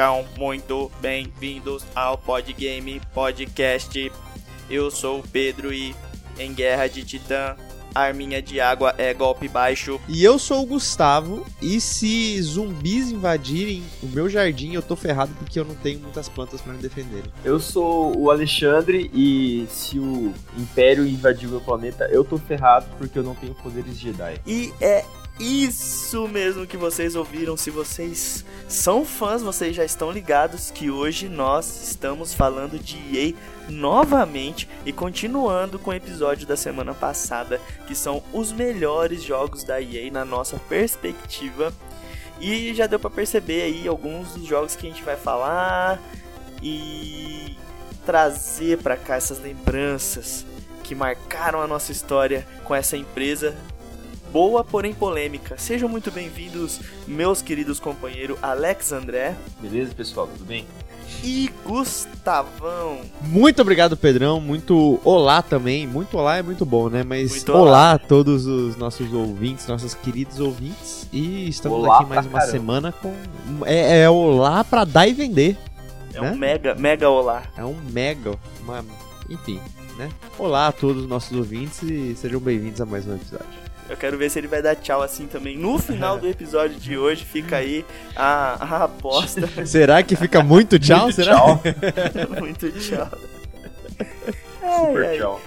Sejam muito bem-vindos ao Podgame Podcast. Eu sou o Pedro e em Guerra de Titã, arminha de água é golpe baixo. E eu sou o Gustavo, e se zumbis invadirem o meu jardim, eu tô ferrado porque eu não tenho muitas plantas para me defender. Eu sou o Alexandre, e se o Império invadir o meu planeta, eu tô ferrado porque eu não tenho poderes Jedi. E é isso mesmo que vocês ouviram. Se vocês são fãs, vocês já estão ligados que hoje nós estamos falando de EA novamente e continuando com o episódio da semana passada, que são os melhores jogos da EA na nossa perspectiva. E já deu para perceber aí alguns dos jogos que a gente vai falar e trazer para cá essas lembranças que marcaram a nossa história com essa empresa boa, porém polêmica. Sejam muito bem-vindos, meus queridos companheiros Alex André. Beleza, pessoal? Tudo bem? E Gustavão. Muito obrigado, Pedrão. Muito olá também. Muito olá é muito bom, né? Mas Muito olá. olá. a todos os nossos ouvintes, nossos queridos ouvintes. E estamos Olá aqui mais uma caramba. semana com. É, é olá pra dar e vender. É Né? um mega, mega olá. É um mega. Uma... Enfim, né? Olá a todos os nossos ouvintes e sejam bem-vindos a mais um episódio. Eu quero ver se ele vai dar tchau assim também. No final do episódio de hoje, fica aí a, a aposta. Será que fica muito tchau? Muito Será? tchau. muito tchau. Super Ai, ai. tchau.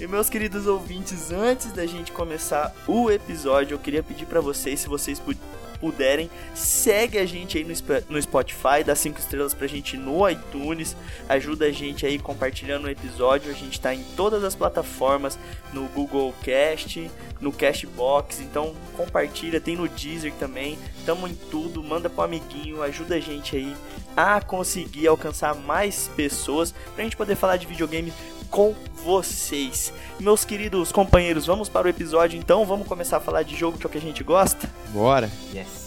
E meus queridos ouvintes, antes da gente começar o episódio, eu queria pedir pra vocês, se vocês pu- puderem, segue a gente aí no, no Spotify, dá 5 estrelas pra gente no iTunes, ajuda a gente aí compartilhando o episódio, a gente tá em todas as plataformas, no Google Cast, no Cashbox, então compartilha, tem no Deezer também, tamo em tudo, manda pro amiguinho, ajuda a gente aí a conseguir alcançar mais pessoas pra gente poder falar de videogame com vocês. Meus queridos companheiros, vamos para o episódio então, vamos começar a falar de jogo que é o que a gente gosta? Bora. Yes.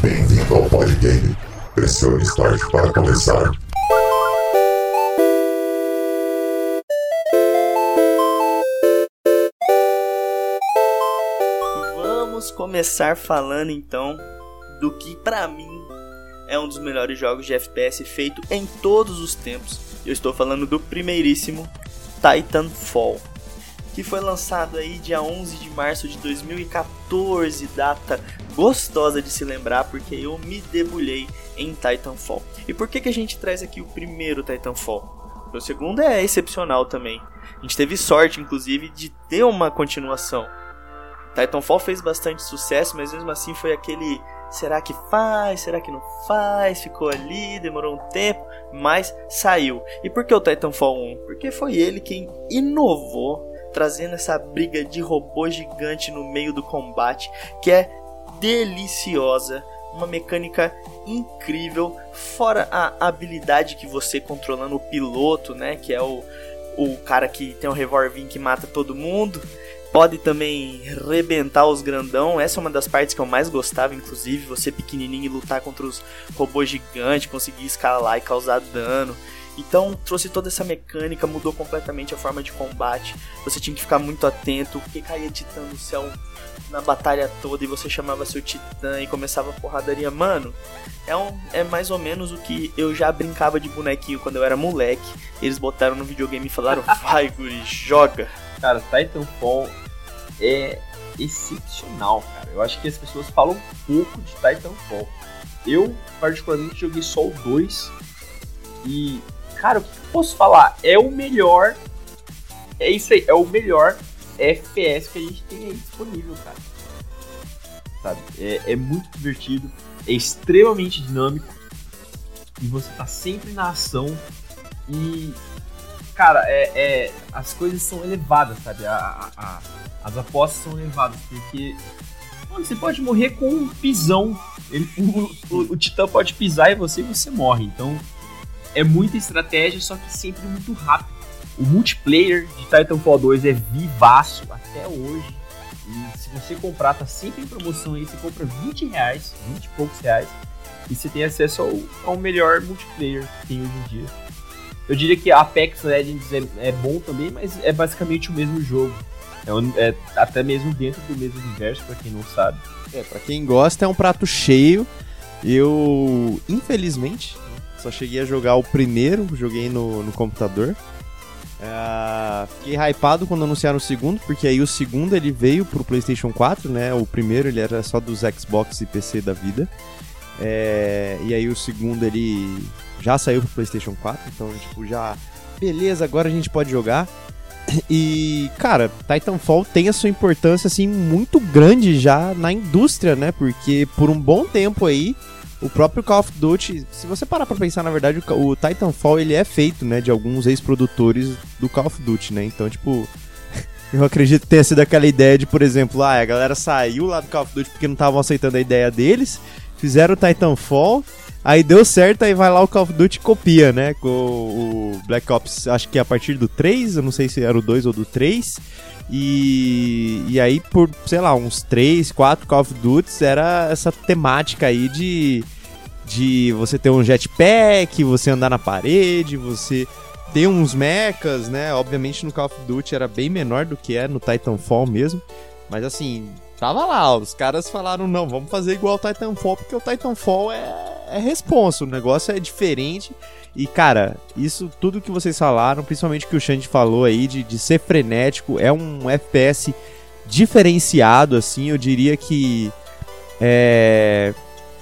Bem-vindo ao Podgame. Pressione Start para começar. Vamos começar falando então do que pra mim é um dos melhores jogos de FPS feito em todos os tempos. Eu estou falando do primeiríssimo Titanfall, que foi lançado aí dia 11 de março de 2014, data gostosa de se lembrar porque eu me debulhei em Titanfall. E por que que a gente traz aqui o primeiro Titanfall? O segundo é excepcional também. A gente teve sorte, inclusive, de ter uma continuação. Titanfall fez bastante sucesso, mas mesmo assim foi aquele será que faz, será que não faz, ficou ali, demorou um tempo, mas saiu. E por que o Titanfall 1? Porque foi ele quem inovou, trazendo essa briga de robô gigante no meio do combate, que é deliciosa, uma mecânica incrível, fora a habilidade que você controlando o piloto, né, que é o o cara que tem um revolvinho que mata todo mundo. Pode também rebentar os grandão. Essa é uma das partes que eu mais gostava, inclusive, você pequenininho e lutar contra os robôs gigantes, conseguir escalar e causar dano. Então trouxe toda essa mecânica, mudou completamente a forma de combate. Você tinha que ficar muito atento, porque caía titã no céu na batalha toda e você chamava seu titã e começava a porradaria. Mano, é, um, é mais ou menos o que eu já brincava de bonequinho quando eu era moleque. Eles botaram no videogame e falaram: vai, guri, joga. Cara, Titanfall é excepcional, cara. Eu acho que as pessoas falam pouco de Titanfall. Eu, particularmente, joguei só o 2. E, cara, o que eu posso falar? É o melhor. É isso aí, é o melhor FPS que a gente tem aí disponível, cara. Sabe? É, é muito divertido, é extremamente dinâmico. E você tá sempre na ação. E, cara, é, é- as coisas são elevadas, sabe? A- a- a- as apostas são elevadas, porque mano, você pode morrer com um pisão. Ele, o, o- o titã pode pisar em você e você morre. Então é muita estratégia, só que sempre muito rápido. O multiplayer de Titanfall 2 é vivaço até hoje. E se você comprar, tá sempre em promoção aí. Você compra 20 reais, 20 e poucos reais. E você tem acesso ao, ao melhor multiplayer que tem hoje em dia. Eu diria que Apex Legends é, é bom também, mas é basicamente o mesmo jogo. É, é até mesmo dentro do mesmo universo, pra quem não sabe. É, pra quem gosta, é um prato cheio. Eu, infelizmente, só cheguei a jogar o primeiro, joguei no, no computador. É, fiquei hypado quando anunciaram o segundo, porque aí o segundo ele veio pro PlayStation 4, né? O primeiro ele era só dos Xbox e PC da vida. É, e aí o segundo ele já saiu pro PlayStation 4, então tipo já beleza, agora a gente pode jogar. E, cara, Titanfall tem a sua importância assim muito grande já na indústria, né? Porque por um bom tempo aí o próprio Call of Duty, se você parar pra pensar, na verdade, o, Titanfall ele é feito, né, de alguns ex-produtores do Call of Duty, né? Então, tipo, eu acredito que tenha sido aquela ideia de, por exemplo, ah, a galera saiu lá do Call of Duty porque não estavam aceitando a ideia deles, fizeram o Titanfall, aí deu certo, aí vai lá o Call of Duty e copia, né? Com o Black Ops, acho que é a partir do 3, eu não sei se era o 2 ou do 3. E, e aí, por, sei lá, uns 3, 4 Call of Duty, era essa temática aí de, de você ter um jetpack, você andar na parede, você ter uns mechas, né? Obviamente no Call of Duty era bem menor do que é no Titanfall mesmo. Mas assim, tava lá, os caras falaram, não, vamos fazer igual o Titanfall, porque o Titanfall é, é responsa, o negócio é diferente. E, cara, isso tudo que vocês falaram, principalmente o que o Xande falou aí, de, de ser frenético, é um FPS diferenciado, assim, eu diria que. É.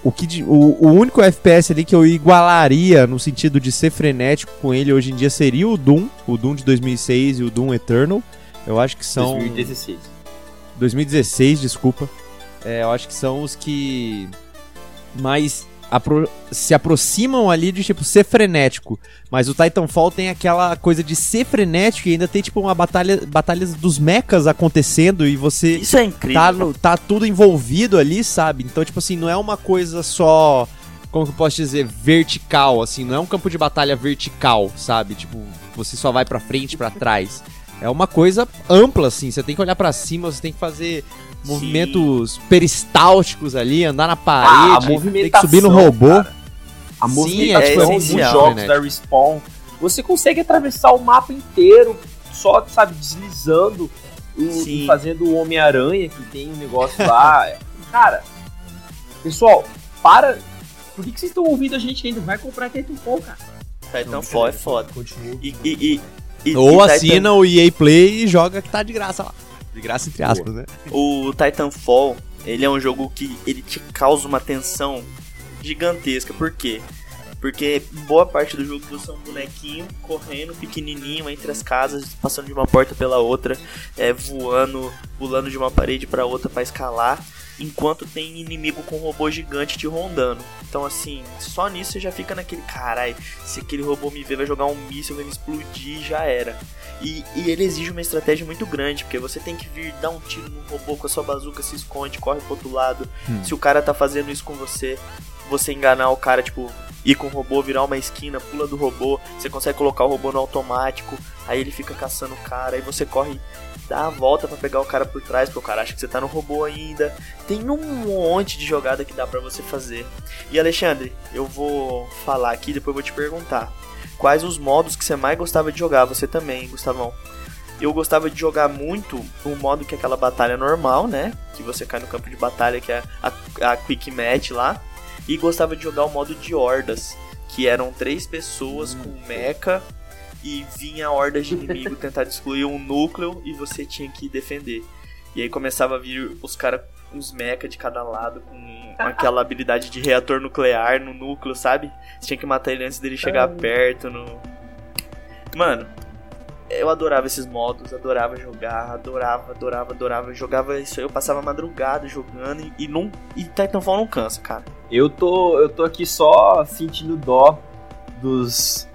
O, que, o, o único FPS ali que eu igualaria no sentido de ser frenético com ele hoje em dia seria o Doom, o Doom de 2006 e o Doom Eternal. Eu acho que são. 2016. 2016, desculpa. É, eu acho que são os que mais apro se aproximam ali de, tipo, ser frenético. Mas o Titanfall tem aquela coisa de ser frenético e ainda tem, tipo, uma batalha batalhas dos mechas acontecendo e você. Isso é incrível. Tá, no, tá tudo envolvido ali, sabe? Então, tipo assim, não é uma coisa só. Como que eu posso dizer? Vertical, assim. Não é um campo de batalha vertical, sabe? Tipo, você só vai pra frente para trás. É uma coisa ampla, assim. Você tem que olhar para cima, você tem que fazer movimentos Sim. peristálticos ali, andar na parede, ah, tem que subir no robô. Cara. A movimentação Sim, é dos jogos né? da Respawn. Você consegue atravessar o mapa inteiro, só, sabe, deslizando e, fazendo o Homem-Aranha, que tem um negócio lá. cara, pessoal, para. Por que, que vocês estão ouvindo a gente ainda? Vai comprar Titanfall, cara. Titanfall é foda. E, e, e, Ou assina Titan... o EA Play e joga que tá de graça lá. De graça entre aspas, né? O Titanfall, ele é um jogo que ele te causa uma tensão gigantesca. Por quê? Porque boa parte do jogo você é um bonequinho correndo pequenininho entre as casas, passando de uma porta pela outra, é, voando, pulando de uma parede para outra para escalar enquanto tem inimigo com robô gigante te rondando. Então, assim, só nisso você já fica naquele carai, se aquele robô me ver, vai jogar um míssil, vai me explodir já era. E, e, ele exige uma estratégia muito grande, porque você tem que vir dar um tiro no robô com a sua bazuca, se esconde, corre pro outro lado. Hum. Se o cara tá fazendo isso com você, você enganar o cara, tipo, ir com o robô, virar uma esquina, pula do robô, você consegue colocar o robô no automático, aí ele fica caçando o cara, aí você corre dá a volta para pegar o cara por trás, porque o cara acha que você tá no robô ainda. Tem um monte de jogada que dá para você fazer. E Alexandre, eu vou falar aqui, depois eu vou te perguntar. Quais os modos que você mais gostava de jogar? Você também, Gustavão. Eu gostava de jogar muito o modo que é aquela batalha normal, né? Que você cai no campo de batalha, que é a, a Quick Match lá. E gostava de jogar o modo de hordas, que eram três pessoas com mecha e vinha hordas de inimigo tentar destruir um núcleo e você tinha que defender. E aí começava a vir os caras com os mecha de cada lado, com aquela habilidade de reator nuclear no núcleo, sabe? Você tinha que matar ele antes dele chegar perto no. Mano, eu adorava esses modos, adorava jogar, adorava, adorava, adorava. Jogava isso aí, eu passava madrugada jogando e, e, não, e Titanfall não cansa, cara. Eu tô, eu tô aqui só sentindo dó dos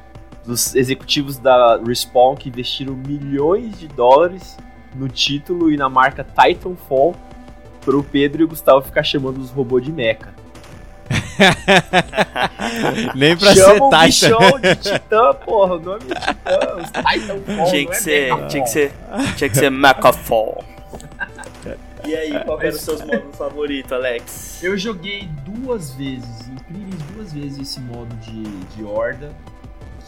dos executivos da Respawn que investiram milhões de dólares no título e na marca Titanfall pro Pedro e o Gustavo ficar chamando os robôs de mecha. Nem pra Chama ser Titan. de Titã, porra, o nome é Titã, Titanfall, tinha que, é ser, tinha que ser, tinha que ser Mechafall. E aí, qual era os seus modos favoritos, Alex? Eu joguei duas vezes, incríveis duas vezes esse modo de, de Horda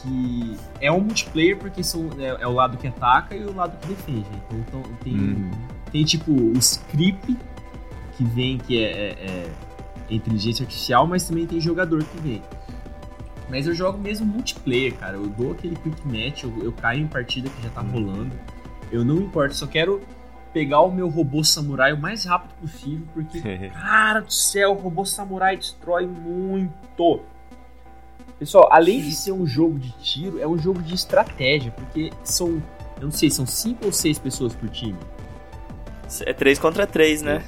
que é um multiplayer porque são, é, é, o lado que ataca e o lado que defende. Então, então tem, uhum. tem tipo o script que vem que é, é, é, inteligência artificial, mas também tem jogador que vem. Mas eu jogo mesmo multiplayer, cara. Eu dou aquele quick match, eu, eu caio em partida que já tá rolando. Eu não importo, só quero pegar o meu robô samurai o mais rápido possível, porque, cara do céu, o robô samurai destrói muito. Pessoal, além de ser um jogo de tiro, é um jogo de estratégia, porque são, eu não sei, são cinco ou seis pessoas por time. É 3 contra 3, né?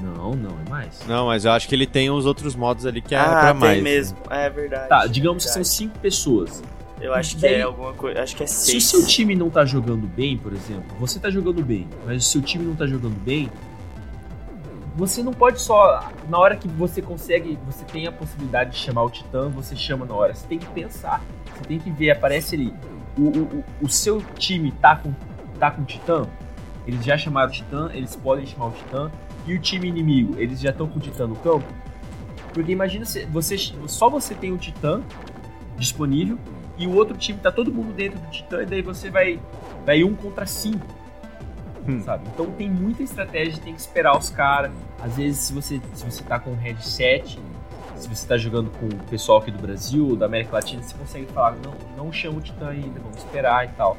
Não, não, é mais. Não, mas eu acho que ele tem os outros modos ali que é ah, pra tem mais. mesmo. É verdade. Tá, digamos que são verdade. cinco pessoas. Eu acho que Daí- é alguma coisa. Acho que é Se o 6. seu time não tá jogando bem, por exemplo, você tá jogando bem, mas o seu time não tá jogando bem, você não pode só. Na hora que você consegue, você tem a possibilidade de chamar o Titã, você chama na hora. Você tem que pensar. Você tem que ver, aparece ali. O, o, o- seu time tá com, tá com o Titã, eles já chamaram o Titã, eles podem chamar o Titã. E o time inimigo, eles já estão com o Titã no campo? Porque imagina se você, só você tem o Titã disponível e o outro time tá todo mundo dentro do Titã e daí você vai vai um contra cinco. Hum. Sabe? Então tem muita estratégia, tem que esperar os caras. Às vezes se você se você tá com um headset, se você tá jogando com o pessoal aqui do Brasil, da América Latina, você consegue falar, não, não chama o Titã ainda, vamos esperar e tal.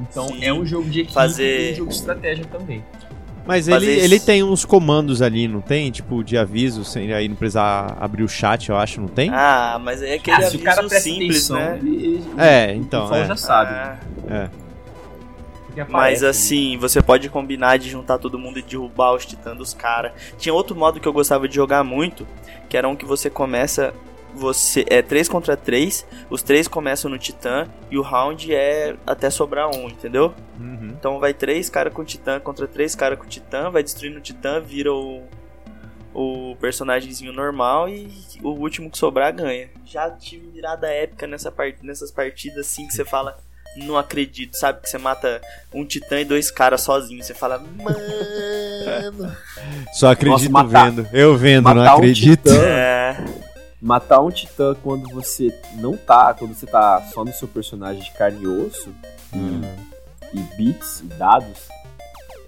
Então Sim. é um jogo de equipe Fazer- e um jogo de estratégia também. Mas ele, isso. ele tem uns comandos ali, não tem? Tipo, de aviso, sem aí não precisar abrir o chat, eu acho, não tem? Ah, mas é aquele Ah, se o cara aviso presta simples, atenção, né? ele, ele- É, o então, pessoal é. já sabe. Ah, É. porque mas aparece ali. assim, você pode combinar de juntar todo mundo e derrubar os titãs dos caras. Tinha outro modo que eu gostava de jogar muito, que era um que você começa. Você é 3 contra 3, os três começam no titã e o round é até sobrar um, entendeu? Uhum. Então vai três cara com titã contra três cara com titã, vai destruindo o titã, vira o, o personagemzinho normal e o último que sobrar ganha. Já tive virada épica nessa part... nessas partidas assim que você fala, não acredito, sabe? Que você mata um titã e dois caras sozinho. Você fala, mano. Só acredito Nossa, matar- vendo. Eu vendo, não matar um acredito. titã. é. Matar um titã quando você não tá, quando você tá só no seu personagem de carne e osso, Hum. e bits, e dados,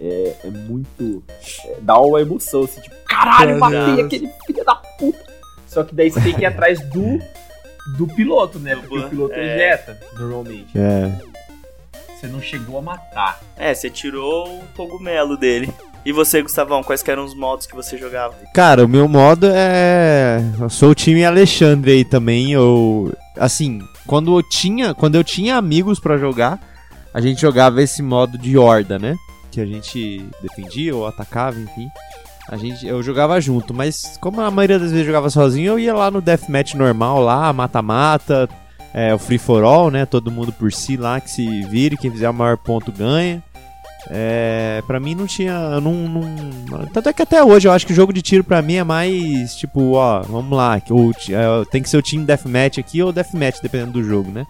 é, é muito. é, dá uma emoção, assim, tipo, caralho, matei aquele filho da puta. Só que daí você tem que ir atrás do, do piloto, né? Porque o piloto É. ejeta, normalmente. É. Você não chegou a matar. É, você tirou o cogumelo dele. E você, Gustavão, quais que eram os modos que você jogava? Cara, o meu modo é. Eu sou o time Alexandre aí também. Eu. Assim, quando eu tinha, quando eu tinha amigos pra jogar, a gente jogava esse modo de horda, né? Que a gente defendia ou atacava, enfim. A gente, eu jogava junto, mas como a maioria das vezes jogava sozinho, eu ia lá no deathmatch normal, lá, mata-mata, é, o free for all, né? Todo mundo por si lá, que se vire, quem fizer o maior ponto ganha. É, pra mim não tinha. Não, não, tanto é que até hoje eu acho que o jogo de tiro pra mim é mais tipo, ó, vamos lá, que o, ti- é, tem que ser o time deathmatch aqui ou deathmatch, dependendo do jogo, né?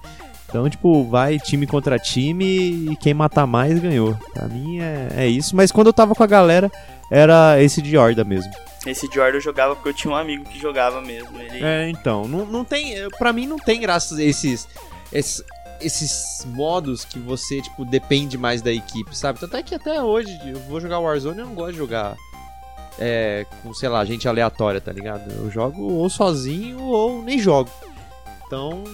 Então, tipo, vai time contra time e quem matar mais ganhou. Pra mim é, é isso, mas quando eu tava com a galera, era esse de horda mesmo. Esse Jordan eu jogava porque eu tinha um amigo que jogava mesmo. Ele... É, então, não, não tem. Pra mim não tem graça esses, esses. Esses modos que você, tipo, depende mais da equipe, sabe? Tanto é que até hoje eu vou jogar Warzone e eu não gosto de jogar é, com, sei lá, gente aleatória, tá ligado? Eu jogo ou sozinho ou nem jogo. Então,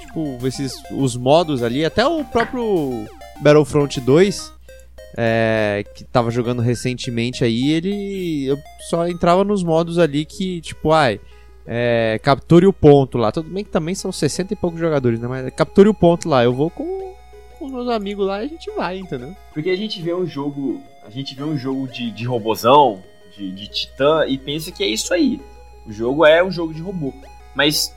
tipo, esses os modos ali, até o próprio Battlefront 2, é, que tava jogando recentemente aí, ele eu só entrava nos modos ali que, tipo, ai, é, capture o ponto lá. Tudo bem que também são 60 e poucos jogadores, né? Mas capture o ponto lá. Eu vou com, com os meus amigos lá e a gente vai, entendeu? Porque a gente vê um jogo. A gente vê um jogo de, de robozão, de, de titã, e pensa que é isso aí. O jogo é um jogo de robô. Mas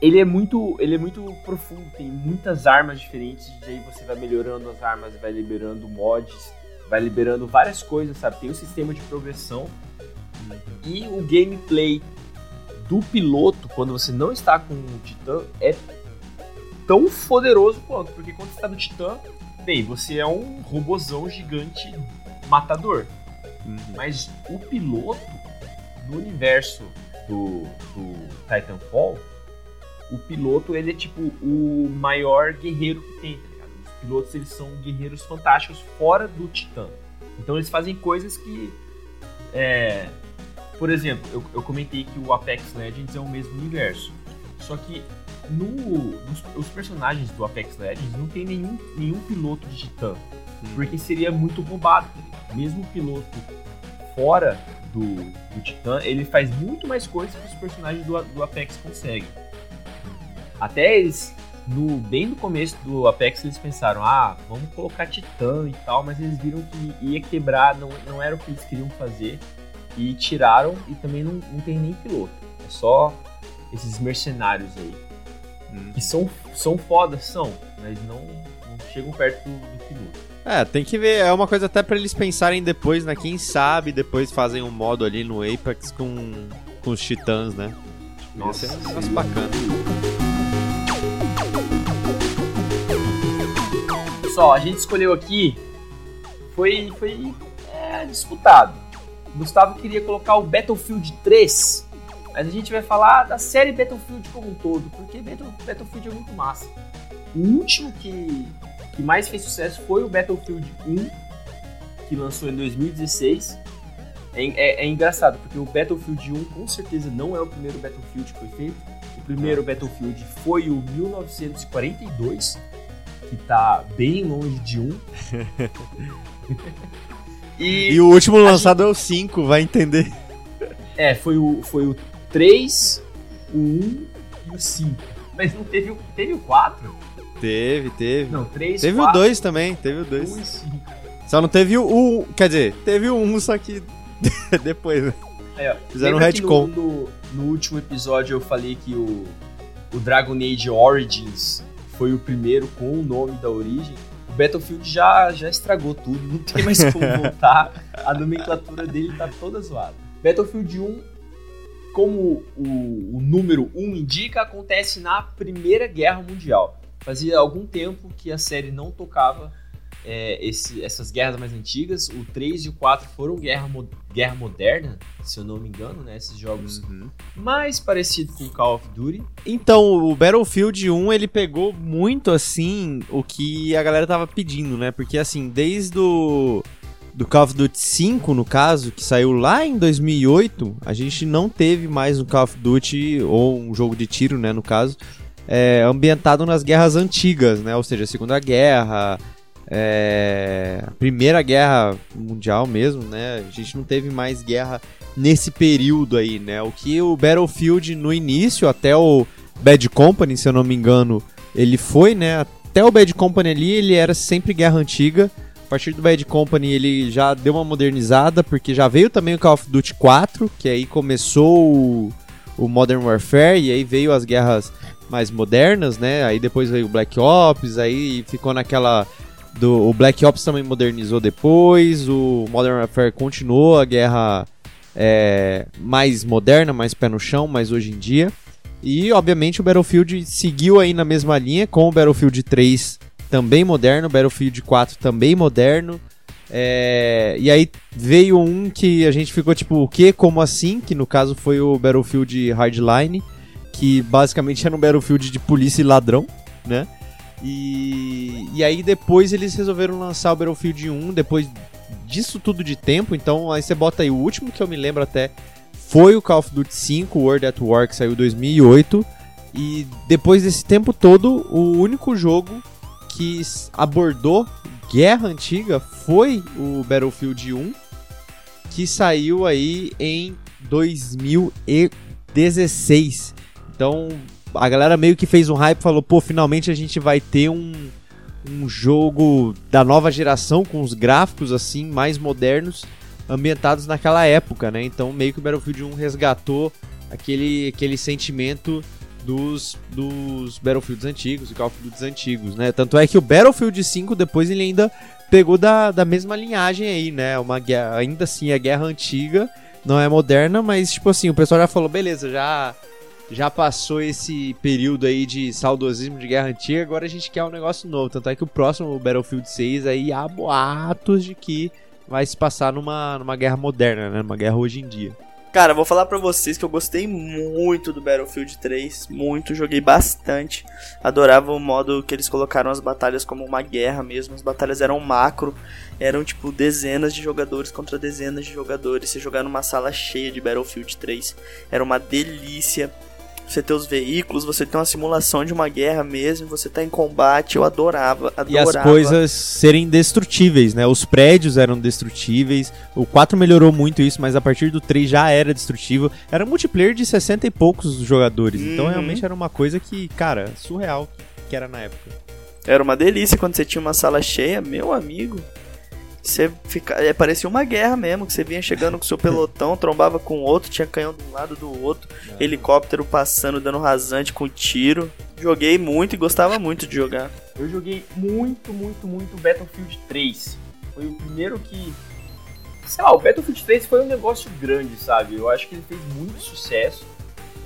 ele é muito. Ele é muito profundo, tem muitas armas diferentes, e aí você vai melhorando as armas, vai liberando mods, vai liberando várias coisas, sabe? Tem um sistema de progressão. E o gameplay do piloto, quando você não está com o Titã, é tão poderoso quanto. Porque quando você está no Titã, bem, você é um robozão gigante matador. Mas o piloto, no universo do, do Titanfall, o piloto ele é tipo o maior guerreiro que tem, pilotos eles são guerreiros fantásticos fora do Titã. Então eles fazem coisas que é, por exemplo, eu, eu comentei que o Apex Legends é o mesmo universo. Só que no, nos, os personagens do Apex Legends não tem nenhum, nenhum piloto de Titã. Porque seria muito roubado. Mesmo o piloto fora do, do Titã, ele faz muito mais coisas que os personagens do, do Apex conseguem. Até eles, no, bem no começo do Apex, eles pensaram, ah, vamos colocar Titã e tal, mas eles viram que ia quebrar, não, não era o que eles queriam fazer. E tiraram e também não, não tem nem piloto. É só esses mercenários aí. Hum. Que são, são fodas, são, mas não, não chegam perto do, do piloto. É, tem que ver. É uma coisa até pra eles pensarem depois, né? Quem sabe depois fazem um modo ali no Apex com, com os titãs, né? Nossa, Ia ser um negócio bacana. Pessoal, a gente escolheu aqui. Foi, foi é, disputado. O Gustavo queria colocar o Battlefield 3. Mas a gente vai falar da série Battlefield como um todo. Porque Battle- Battlefield é muito massa. O último que, que mais fez sucesso foi o Battlefield 1. Que lançou em 2016. É, é- é engraçado, porque o Battlefield 1 com certeza não é o primeiro Battlefield que foi feito. O primeiro Battlefield foi o 1942 que tá bem longe de um. e, E o último lançado é o 5, vai entender. é, foi o, foi o 3, o 1 e o 5. Mas não teve o, teve o 4? Teve, teve. Não, 3, Teve o 4, 2 também, teve o 1 2. e 5. Só não teve o 1. Quer dizer, teve o 1, só que depois, né? Aí, ó, Fizeram um retcon. No, no, no último episódio eu falei que o, o Dragon Age Origins foi o primeiro com o nome da origem. O Battlefield já, já estragou tudo, não tem mais como voltar. A nomenclatura dele tá toda zoada. Battlefield 1, como o, o número 1 indica, acontece na Primeira Guerra Mundial. Fazia algum tempo que a série não tocava é, esse- essas guerras mais antigas. O 3 e o 4 foram guerra, mo- guerra moderna, se eu não me engano, né? Esses jogos mais parecidos com Call of Duty. Então, o Battlefield 1, ele pegou muito, assim, o que a galera tava pedindo, né? Porque, assim, desde o... Do Call of Duty 5, no caso, que saiu lá em 2008, a gente não teve mais um Call of Duty, ou um jogo de tiro, né, no caso, é, ambientado nas guerras antigas, né? Ou seja, a Segunda Guerra, é, Primeira Guerra Mundial mesmo, né? A gente não teve mais guerra nesse período aí, né? O que o Battlefield no início, até o Bad Company, se eu não me engano, ele foi, né? Até o Bad Company ali, ele era sempre guerra antiga. A partir do Bad Company, ele já deu uma modernizada, porque já veio também o Call of Duty 4, que aí começou o, o Modern Warfare, e aí veio as guerras mais modernas, né? Aí depois veio o Black Ops, aí ficou naquela do o Black Ops também modernizou depois, o Modern Warfare continuou a guerra é, mais moderna, mais pé no chão, mais hoje em dia. E obviamente o Battlefield seguiu aí na mesma linha com o Battlefield 3 também moderno, Battlefield 4 também moderno. É, e aí veio um que a gente ficou tipo, o que? Como assim? Que no caso foi o Battlefield Hardline, que basicamente era um Battlefield de polícia e ladrão, né? E, e aí depois eles resolveram lançar o Battlefield 1, depois disso tudo de tempo, então aí você bota aí o último que eu me lembro até foi o Call of Duty 5, World at War, que saiu em 2008. E depois desse tempo todo, o único jogo que abordou guerra antiga foi o Battlefield 1, que saiu aí em 2016. Então a galera meio que fez um hype falou: pô, finalmente a gente vai ter um, um jogo da nova geração com os gráficos assim mais modernos ambientados naquela época, né? Então meio que o Battlefield 1 resgatou aquele, aquele sentimento dos, dos Battlefields antigos, e Call of Duty antigos, né? Tanto é que o Battlefield 5 depois ele ainda pegou da, da mesma linhagem aí, né? Uma guerra, ainda assim é guerra antiga, não é moderna, mas tipo assim, o pessoal já falou, beleza, já já passou esse período aí de saudosismo de guerra antiga, agora a gente quer um negócio novo. Tanto é que o próximo Battlefield 6 aí há boatos de que vai se passar numa, numa guerra moderna, né? Numa guerra hoje em dia. Cara, vou falar pra vocês que eu gostei muito do Battlefield 3, muito, joguei bastante. Adorava o modo que eles colocaram as batalhas como uma guerra mesmo. As batalhas eram macro, eram tipo dezenas de jogadores contra dezenas de jogadores. Você jogar numa sala cheia de Battlefield 3 era uma delícia você ter os veículos, você ter uma simulação de uma guerra mesmo, você tá em combate, eu adorava, adorava. E as coisas serem destrutíveis, né? Os prédios eram destrutíveis. O 4 melhorou muito isso, mas a partir do 3 já era destrutível. Era multiplayer de 60 e poucos jogadores. Então Uhum. realmente era uma coisa que, cara, surreal que era na época. Era uma delícia quando você tinha uma sala cheia, meu amigo. Você fica, é, parecia uma guerra mesmo, que você vinha chegando com seu pelotão, trombava com o outro, tinha canhão de um lado do outro, helicóptero passando, dando rasante com tiro. Joguei muito e gostava muito de jogar. Eu joguei muito, muito, muito Battlefield 3. Foi o primeiro que. Sei lá, o Battlefield 3 foi um negócio grande, sabe? Eu acho que ele fez muito sucesso.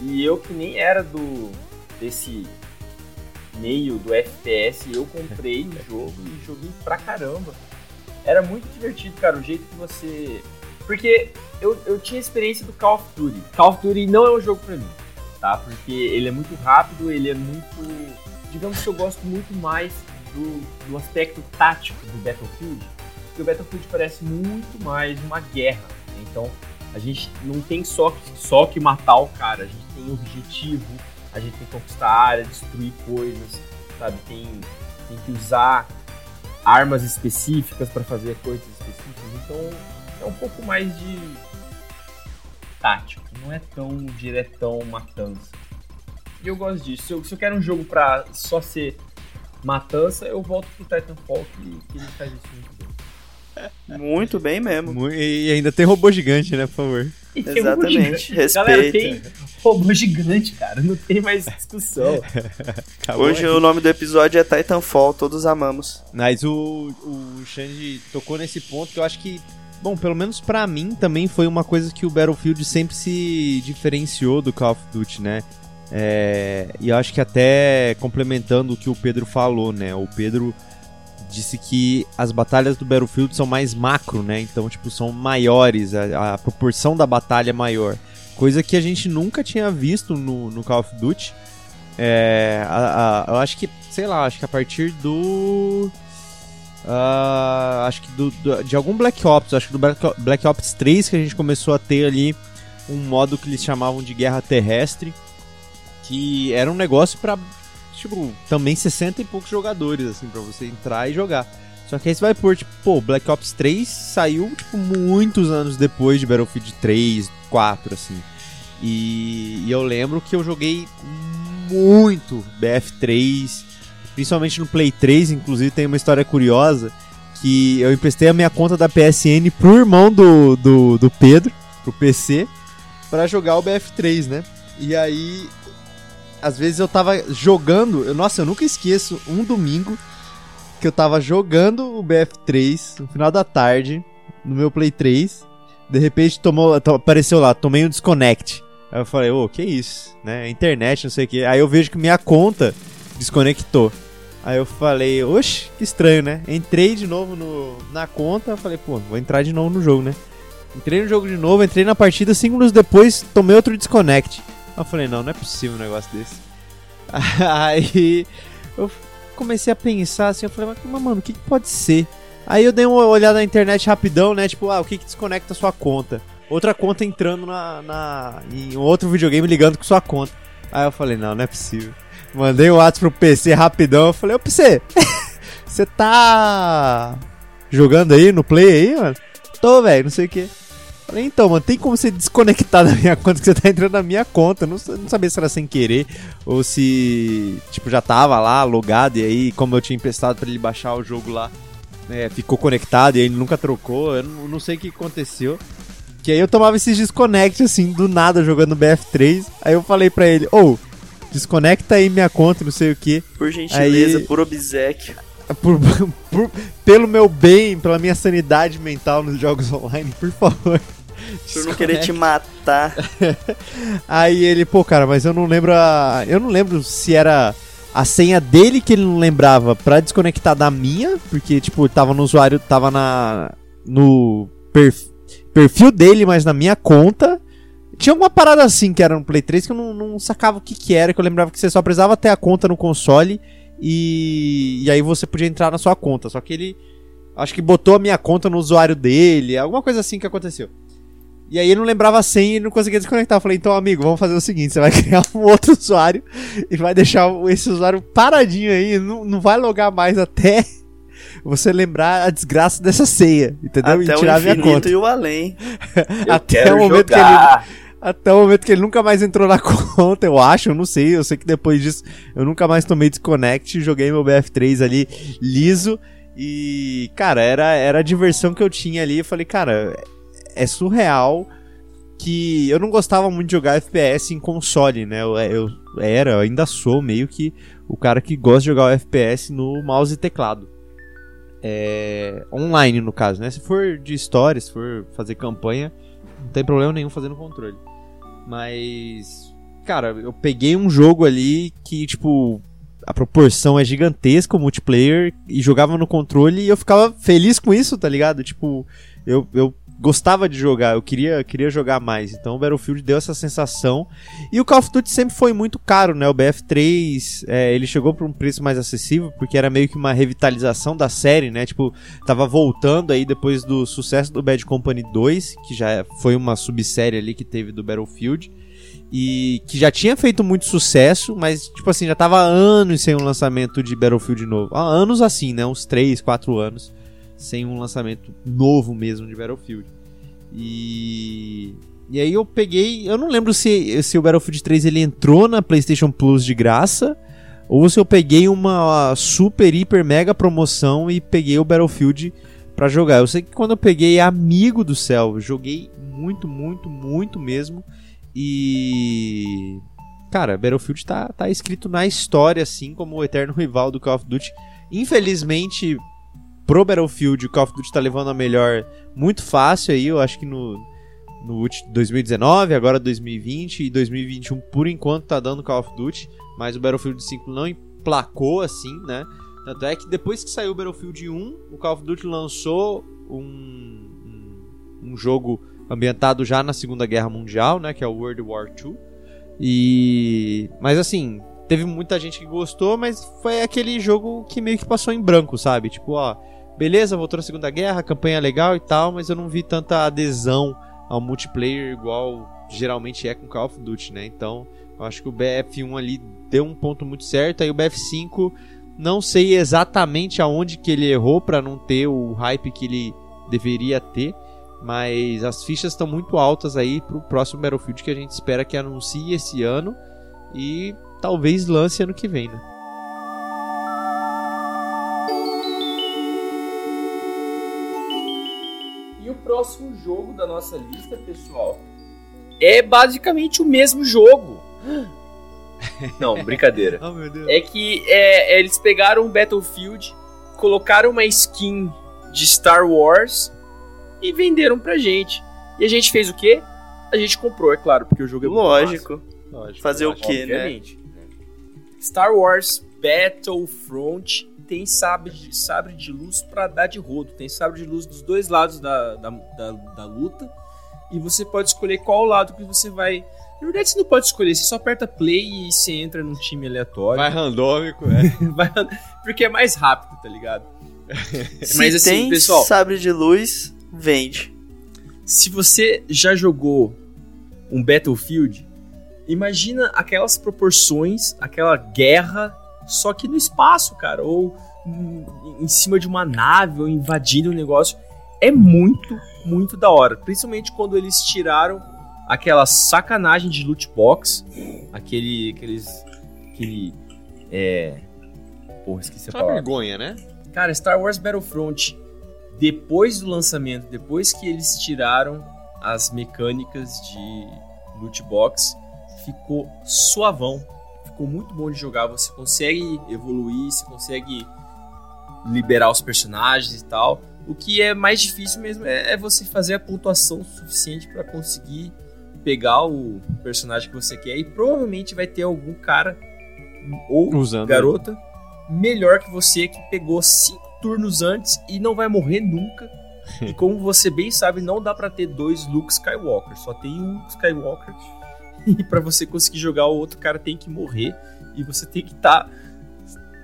E eu que nem era do. desse meio do FPS, eu comprei o jogo e joguei pra caramba. Era muito divertido, cara, o jeito que você. Porque eu, eu tinha experiência do Call of Duty. Call of Duty não é um jogo pra mim, tá? Porque ele é muito rápido, ele é muito. Digamos que eu gosto muito mais do, do aspecto tático do Battlefield. Porque o Battlefield parece muito mais uma guerra. né? Então a gente não tem só, que- só que matar o cara, a gente tem objetivo, a gente tem que conquistar a área, destruir coisas, sabe? Tem, tem que usar armas específicas para fazer coisas específicas. Então é um pouco mais de tático, não é tão diretão matança. E eu gosto disso. Se eu, se eu quero um jogo pra só ser matança, eu volto pro Titanfall que, que ele faz isso muito bem. Muito bem mesmo. E ainda tem robô gigante, né, por favor. E um Exatamente, gigante. Galera, respeita. tem robô gigante, cara. Não tem mais discussão. Hoje aqui. o nome do episódio é Titanfall, todos amamos. Mas o, o Xande tocou nesse ponto que eu acho que, bom, pelo menos pra mim também foi uma coisa que o Battlefield sempre se diferenciou do Call of Duty, né? É, e eu acho que até complementando o que o Pedro falou, né? O Pedro disse que as batalhas do Battlefield são mais macro, né? Então, tipo, são maiores, a, a proporção da batalha é maior. Coisa que a gente nunca tinha visto no, no Call of Duty. É, a- a- eu acho que, sei lá, acho que a partir do. ah, acho que do, do- de algum Black Ops, acho que do Black, Black Ops 3 que a gente começou a ter ali um modo que eles chamavam de guerra terrestre, que era um negócio pra, tipo, também 60 e poucos jogadores, assim, pra você entrar e jogar. Só que aí você vai pôr, tipo, pô, Black Ops 3 saiu, tipo, muitos anos depois de Battlefield 3, 4, assim. E, e eu lembro que eu joguei muito BF3, principalmente no Play 3, inclusive tem uma história curiosa que eu emprestei a minha conta da PSN pro irmão do, do, do Pedro, pro PC, pra jogar o BF3, né? E aí, às vezes eu tava jogando, eu- nossa, eu nunca esqueço, um domingo que eu tava jogando o BF3 no final da tarde, no meu Play 3, de repente tomou, to- apareceu lá, tomei um disconnect. Aí eu falei, ô, que isso, né? Internet, não sei o que. Aí eu vejo que minha conta desconectou. Aí eu falei, oxe, que estranho, né? Entrei de novo no, na conta, falei, pô, vou entrar de novo no jogo, né? Entrei no jogo de novo, entrei na partida, cinco minutos depois, tomei outro disconnect. Eu falei, não, não é possível um negócio desse. Aí eu comecei a pensar assim, eu falei, mas mano, o que, que pode ser? Aí eu dei uma olhada na internet rapidão, né? Tipo, ah, o que, que desconecta a sua conta? Outra conta entrando na, na, em outro videogame ligando com sua conta. Aí eu falei, não, não é possível. Mandei o WhatsApp pro PC rapidão. Eu falei, ô PC, você tá jogando aí no Play aí, mano? Tô, velho, não sei o que. Falei, então, mano, tem como você desconectar da minha conta que você tá entrando na minha conta? Não, não sabia se era sem querer ou se, tipo, já tava lá logado e aí, como eu tinha emprestado pra ele baixar o jogo lá, né, ficou conectado e ele nunca trocou. Eu não, não sei o que aconteceu. Que aí eu tomava esses desconect, assim, do nada, jogando BF3. Aí eu falei pra ele, ô, desconecta aí minha conta, não sei o que. Por gentileza, Aí- por obsequio. Por, por- pelo meu bem, pela minha sanidade mental nos jogos online, por favor. Por não querer te matar. Aí ele, pô, cara, mas eu não lembro a... Eu não lembro se era a senha dele que ele não lembrava pra desconectar da minha, porque, tipo, tava no usuário, tava na... no perf- perfil dele, mas na minha conta, Tinha alguma parada assim que era no Play 3 que eu não, não sacava o que, que era, que eu lembrava que você só precisava ter a conta no console e, e aí você podia entrar na sua conta. Só que ele acho que botou a minha conta no usuário dele, alguma coisa assim que aconteceu. E aí ele não lembrava a senha e não conseguia desconectar. Eu falei, então, amigo, vamos fazer o seguinte: você vai criar um outro usuário e vai deixar esse usuário paradinho aí, não, não vai logar mais até você lembrar a desgraça dessa ceia, entendeu? Até e tirar o minha conta. e o além. Até o momento que ele jogar. até o momento que ele nunca mais entrou na conta, eu acho, eu não sei. Eu sei que depois disso eu nunca mais tomei desconnect, joguei meu BF3 ali liso. E, cara, era, era a diversão que eu tinha ali. Eu falei, cara, é surreal que eu não gostava muito de jogar FPS em console, né? Eu, eu era, eu ainda sou meio que o cara que gosta de jogar o FPS no mouse e teclado. É, online, no caso, né? Se for de história, se for fazer campanha, não tem problema nenhum fazendo controle. Mas, cara, eu peguei um jogo ali que, tipo, a proporção é gigantesca, o multiplayer, e jogava no controle e eu ficava feliz com isso, tá ligado? Tipo, eu, eu gostava de jogar, eu queria, queria jogar mais. Então o Battlefield deu essa sensação. E o Call of Duty sempre foi muito caro, né? O BF3, é, ele chegou por um preço mais acessível, porque era meio que uma revitalização da série, né? Tipo, tava voltando aí depois do sucesso do Bad Company 2, que já foi uma subsérie ali que teve do Battlefield. E que já tinha feito muito sucesso, mas, tipo assim, já tava anos sem um lançamento de Battlefield novo. Anos assim, né? Uns 3, 4 anos sem um lançamento novo mesmo de Battlefield. E e aí eu peguei, eu não lembro se, se o Battlefield 3 ele entrou na PlayStation Plus de graça ou se eu peguei uma super hiper mega promoção e peguei o Battlefield pra jogar. Eu sei que quando eu peguei amigo do céu, joguei muito, muito, muito mesmo e cara, Battlefield tá tá escrito na história assim como o eterno rival do Call of Duty. Infelizmente, pro Battlefield, o Call of Duty tá levando a melhor muito fácil aí, eu acho que no, no ulti- 2019, agora 2020 e 2021 por enquanto tá dando Call of Duty, mas o Battlefield 5 não emplacou assim, né? Tanto é que depois que saiu o Battlefield 1, o Call of Duty lançou um, um, um jogo ambientado já na Segunda Guerra Mundial, né, que é o World War II. E mas assim, teve muita gente que gostou, mas foi aquele jogo que meio que passou em branco, sabe? Tipo, ó, beleza, voltou na Segunda Guerra, campanha legal e tal, mas eu não vi tanta adesão ao multiplayer igual geralmente é com Call of Duty, né? Então, eu acho que o BF1 ali deu um ponto muito certo, aí o BF5 não sei exatamente aonde que ele errou para não ter o hype que ele deveria ter, mas as fichas estão muito altas aí pro próximo Battlefield que a gente espera que anuncie esse ano e talvez lance ano que vem, né? E o próximo jogo da nossa lista, pessoal, é basicamente o mesmo jogo. Não, brincadeira. Oh meu Deus. É que é, eles pegaram o Battlefield, colocaram uma skin de Star Wars e venderam pra gente. E a gente fez o quê? A gente comprou, é claro, porque o jogo é muito. Lógico. Lógico. Fazer o quê, né? Star Wars Battlefront tem sabre de, sabre de luz pra dar de rodo. Tem sabre de luz dos dois lados da, da, da, da luta. E você pode escolher qual lado que você vai. Na verdade, você não pode escolher, você só aperta play e você entra num time aleatório. Vai randômico, é. Vai- porque é mais rápido, tá ligado? Se Mas assim, tem pessoal, sabre de luz, vende. se você já jogou um Battlefield, imagina aquelas proporções, aquela guerra, só que no espaço, cara, ou em, cima de uma nave, ou invadindo o negócio. É muito, muito da hora. Principalmente quando eles tiraram aquela sacanagem de loot box, aquele, aqueles, aquele, é, porra, esqueci a Uma palavra. vergonha, né? Cara, Star Wars Battlefront, depois do lançamento, depois que eles tiraram as mecânicas de loot box, ficou suavão. Ficou muito bom de jogar. Você consegue evoluir, você consegue liberar os personagens e tal. O que é mais difícil mesmo é, é você fazer a pontuação suficiente para conseguir pegar o personagem que você quer. E provavelmente vai ter algum cara ou Usando. garota melhor que você que pegou cinco turnos antes e não vai morrer nunca E como você bem sabe, não dá pra ter dois Luke Skywalker, só tem um Skywalker. E pra você conseguir jogar o outro cara tem que morrer e você tem que estar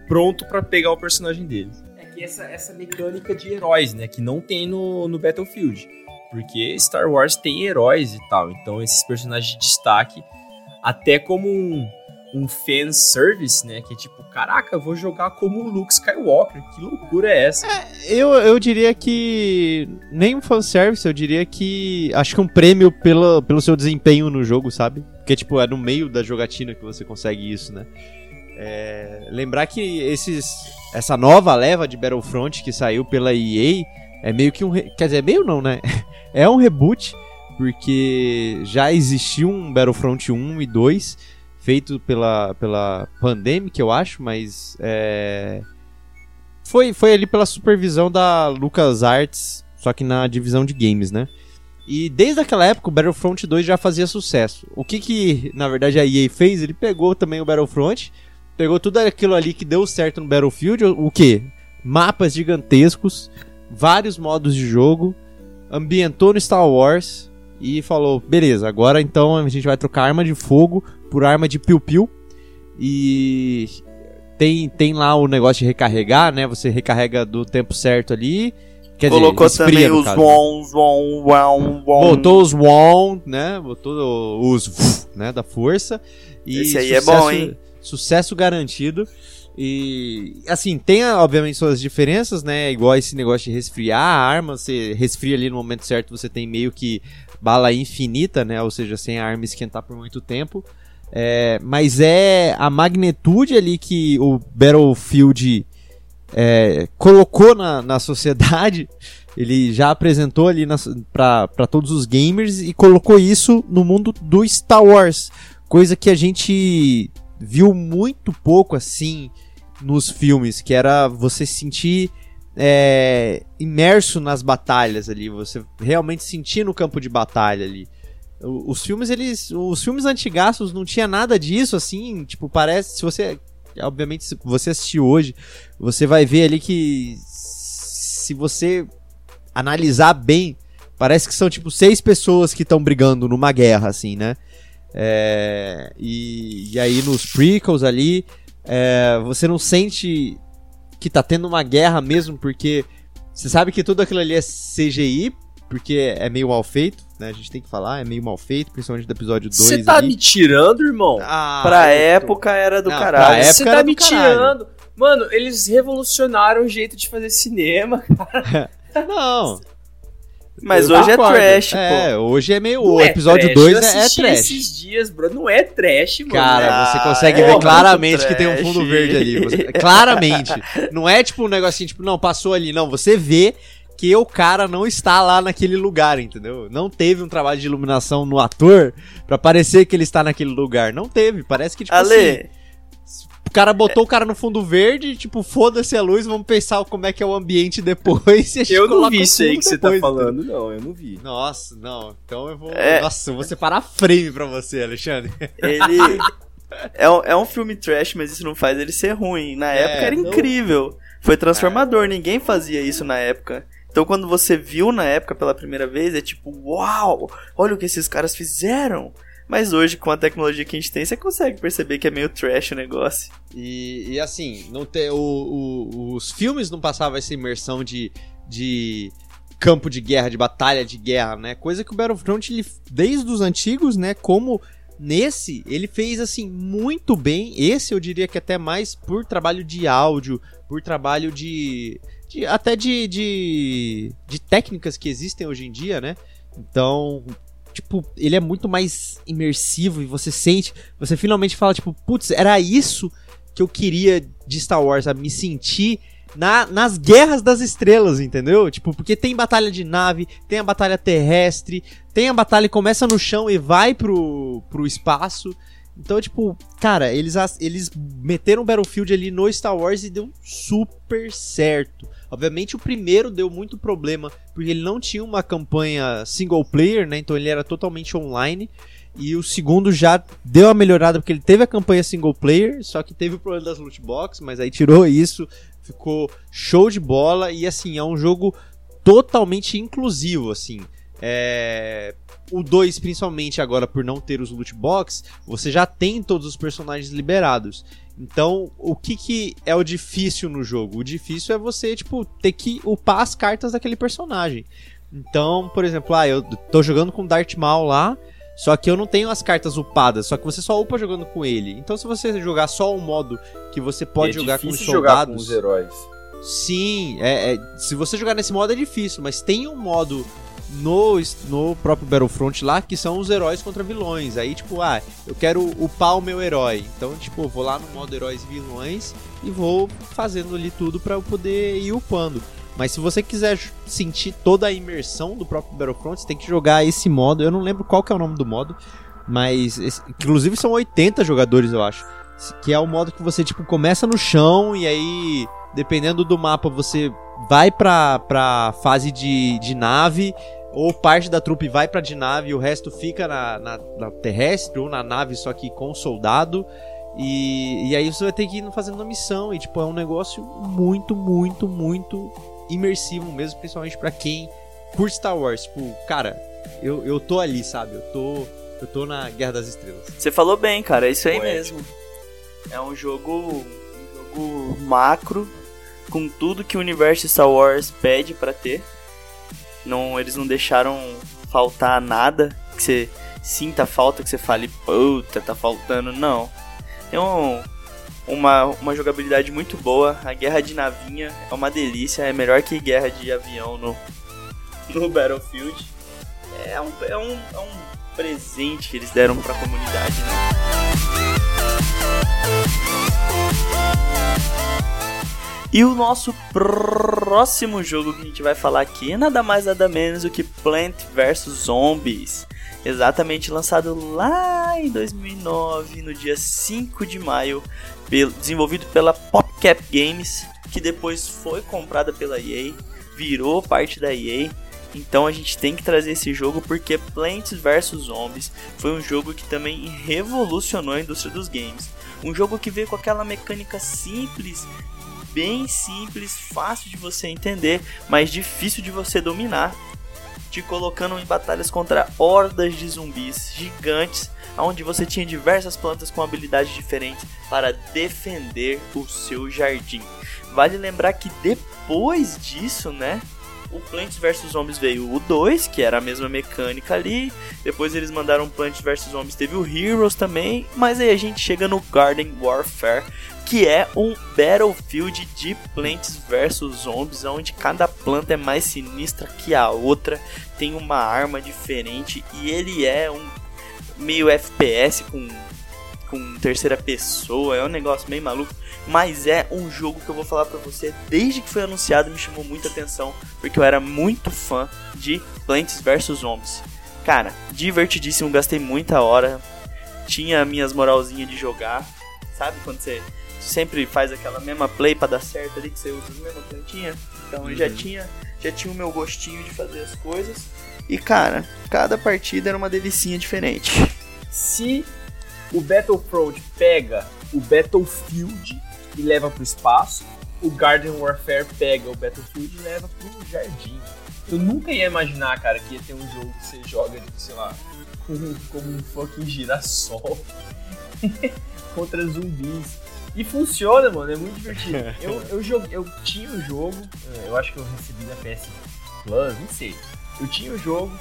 pronto pra pegar o personagem dele. É que essa, essa mecânica de heróis, né, que não tem no, no Battlefield. Porque Star Wars tem heróis e tal, então esses personagens de destaque, até como um, um fan service, né? Que é tipo, caraca, vou jogar como o Luke Skywalker. Que loucura é essa? Eu, eu diria que. Nem um fanservice, eu diria que. Acho que um prêmio pelo, pelo seu desempenho no jogo, sabe? Porque, tipo, é no meio da jogatina que você consegue isso, né? É, lembrar que esses, essa nova leva de Battlefront que saiu pela EA é meio que um. re- Quer dizer, meio não, né? É um reboot, porque já existiu um Battlefront 1 e 2 feito pela, pela Pandemic, eu acho, mas é, foi, foi ali pela supervisão da LucasArts, só que na divisão de games, né? E desde aquela época o Battlefront 2 já fazia sucesso. O que que, na verdade, a EA fez? Ele pegou também o Battlefront, pegou tudo aquilo ali que deu certo no Battlefield, o quê? Mapas gigantescos, vários modos de jogo, ambientou no Star Wars e falou: beleza, agora então a gente vai trocar arma de fogo por arma de piu-piu. E tem, tem lá o negócio de recarregar, né? Você recarrega do tempo certo ali. Quer Colocou dizer, esfria, também os. Won, Won, Won, Won. Botou os WON, né? Botou os né, da força. E Esse aí é bom, hein? Sucesso garantido. E assim, tem obviamente suas diferenças, né? Igual esse negócio de resfriar a arma, você resfria ali no momento certo, você tem meio que bala infinita, né? Ou seja, sem a arma esquentar por muito tempo. É, mas é a magnitude ali que o Battlefield é, colocou na, na sociedade. Ele já apresentou ali para todos os gamers e colocou isso no mundo do Star Wars. Coisa que a gente viu muito pouco assim nos filmes, que era você se sentir é, imerso nas batalhas ali, você realmente sentir no campo de batalha ali. Os filmes, eles. Os filmes antigaços não tinha nada disso, assim, tipo, parece. Se você. Obviamente, se você assistir hoje, você vai ver ali que. Se você analisar bem, parece que são tipo seis pessoas que estão brigando numa guerra, assim, né? É, e, e aí nos prequels ali, é, você não sente que tá tendo uma guerra mesmo, porque você sabe que tudo aquilo ali é CGI, porque é meio mal feito, né? A gente tem que falar, é meio mal feito, principalmente do episódio 2 Você tá ali. me tirando, irmão? Ah, Pra eu tô- época era do Não, caralho. época Você tá me caralho. tirando. Mano, eles revolucionaram o jeito de fazer cinema. Não. Mas eu hoje concordo. é trash, É, pô. hoje é meio. O é episódio trash. 2 Eu é, é trash. esses dias, bro. Não é trash, mano. Cara, você Ah, consegue é ver muito claramente que tem um fundo verde ali. Você- claramente. Não é tipo um negocinho, tipo, não, passou ali. Não, você vê que o cara não está lá naquele lugar, entendeu? Não teve um trabalho de iluminação no ator pra parecer que ele está naquele lugar. Não teve. Parece que, tipo assim, Ale, o cara botou o cara no fundo verde, tipo, foda-se a luz, vamos pensar como é que é o ambiente depois. E a gente eu não vi isso aí que você tá depois, falando, não. Eu não vi. Nossa, não. Então eu vou. É. Nossa, eu vou separar frame pra você, Alexandre. ele. É um, é um filme trash, mas isso não faz ele ser ruim. Na É, época era não- incrível. Foi transformador, ninguém fazia isso na época. Então quando você viu na época pela primeira vez, é tipo, uau, olha o que esses caras fizeram. Mas hoje, com a tecnologia que a gente tem, você consegue perceber que é meio trash o negócio. E, e assim, não ter, o, o- os filmes não passavam essa imersão de, de campo de guerra, de batalha de guerra, né? Coisa que o Battlefront, ele, desde os antigos, né? Como nesse, ele fez assim muito bem. Esse eu diria que até mais por trabalho de áudio, por trabalho de. de- até de, de, de técnicas que existem hoje em dia, né? Então, tipo, ele é muito mais imersivo e você sente, você finalmente fala, tipo, putz, era isso que eu queria de Star Wars, sabe? Me sentir na, nas guerras das estrelas, entendeu? Tipo, porque tem batalha de nave, tem a batalha terrestre, tem a batalha que começa no chão e vai pro, pro espaço. Então, tipo, cara, eles, eles meteram Battlefield ali no Star Wars e deu super certo. Obviamente o primeiro deu muito problema, porque ele não tinha uma campanha single player, né? Então ele era totalmente online. E o segundo já deu uma melhorada, porque ele teve a campanha single player, só que teve o problema das loot box, mas aí tirou isso, ficou show de bola. E assim, é um jogo totalmente inclusivo, assim. É, o 2, principalmente agora por não ter os loot box, você já tem todos os personagens liberados. Então, o que, que é o difícil no jogo? O difícil é você, tipo, ter que upar as cartas daquele personagem. Então, por exemplo, ah, eu tô jogando com Darth Maul lá, só que eu não tenho as cartas upadas, só que você só upa jogando com ele. Então, se você jogar só o modo que você pode é jogar com os difícil jogar soldados. com os heróis. Sim, é, é- se você jogar nesse modo é difícil, mas tem um modo no, no próprio Battlefront lá que são os heróis contra vilões. Aí, tipo, ah, eu quero upar o meu herói. Então, tipo, eu vou lá no modo heróis e vilões e vou fazendo ali tudo pra eu poder ir upando. Mas se você quiser sentir toda a imersão do próprio Battlefront, você tem que jogar esse modo. Eu não lembro qual que é o nome do modo, mas inclusive são 80 jogadores, eu acho. Que é o modo que você, tipo, começa no chão e aí, dependendo do mapa, você vai pra, pra fase de, de nave, ou parte da trupe vai pra de nave e o resto fica na, na, na terrestre ou na nave, só que com soldado. E, e aí você vai ter que ir fazendo uma missão. E, tipo, é um negócio muito, muito, muito imersivo mesmo, principalmente pra quem curte Star Wars. Tipo, cara, eu, eu tô ali, sabe? Eu tô, eu tô na Guerra das Estrelas. Você falou bem, cara, é isso aí Poético. mesmo. É um jogo, um jogo macro com tudo que o universo Star Wars pede pra ter. Não, eles não deixaram faltar nada que você sinta falta, que você fale, puta, tá faltando. Não. Tem um, uma, uma jogabilidade muito boa. A guerra de navinha é uma delícia, é melhor que guerra de avião no, no Battlefield. É um, é um, é um presente que eles deram pra comunidade, né? E o nosso próximo jogo que a gente vai falar aqui é nada mais nada menos do que Plant vs Zombies. Exatamente lançado lá em 2009, no dia 5 de maio, desenvolvido pela PopCap Games, que depois foi comprada pela EA, virou parte da EA. Então a gente tem que trazer esse jogo porque Plants vs Zombies foi um jogo que também revolucionou a indústria dos games. Um jogo que veio com aquela mecânica simples, bem simples, fácil de você entender, mas difícil de você dominar, te colocando em batalhas contra hordas de zumbis gigantes, onde você tinha diversas plantas com habilidades diferentes para defender o seu jardim. Vale lembrar que depois disso, né? O Plants vs Zombies veio o 2, que era a mesma mecânica ali. Depois eles mandaram Plants vs Zombies, teve o Heroes também. Mas aí a gente chega no Garden Warfare, que é um Battlefield de Plants vs Zombies, onde cada planta é mais sinistra que a outra, tem uma arma diferente e ele é um meio FPS com, com terceira pessoa, é um negócio meio maluco. Mas é um jogo que eu vou falar pra você, desde que foi anunciado, me chamou muita atenção, porque eu era muito fã de Plants vs Zombies. Cara, divertidíssimo, gastei muita hora, tinha minhas moralzinhas de jogar, sabe quando você sempre faz aquela mesma play pra dar certo ali, que você usa a mesma plantinha? Então eu já tinha, já tinha o meu gostinho de fazer as coisas. E cara, cada partida era uma delicinha diferente. Se o Battlefront pega o Battlefield e leva pro espaço, o Garden Warfare pega o Battlefield e leva pro jardim. Eu nunca ia imaginar, cara, que ia ter um jogo que você joga, tipo, sei lá, como, como um fucking girassol contra zumbis. E funciona, mano, é muito divertido. Eu, eu, joguei, eu tinha o jogo, eu acho que eu recebi na PS Plus, não sei. Eu tinha o jogo,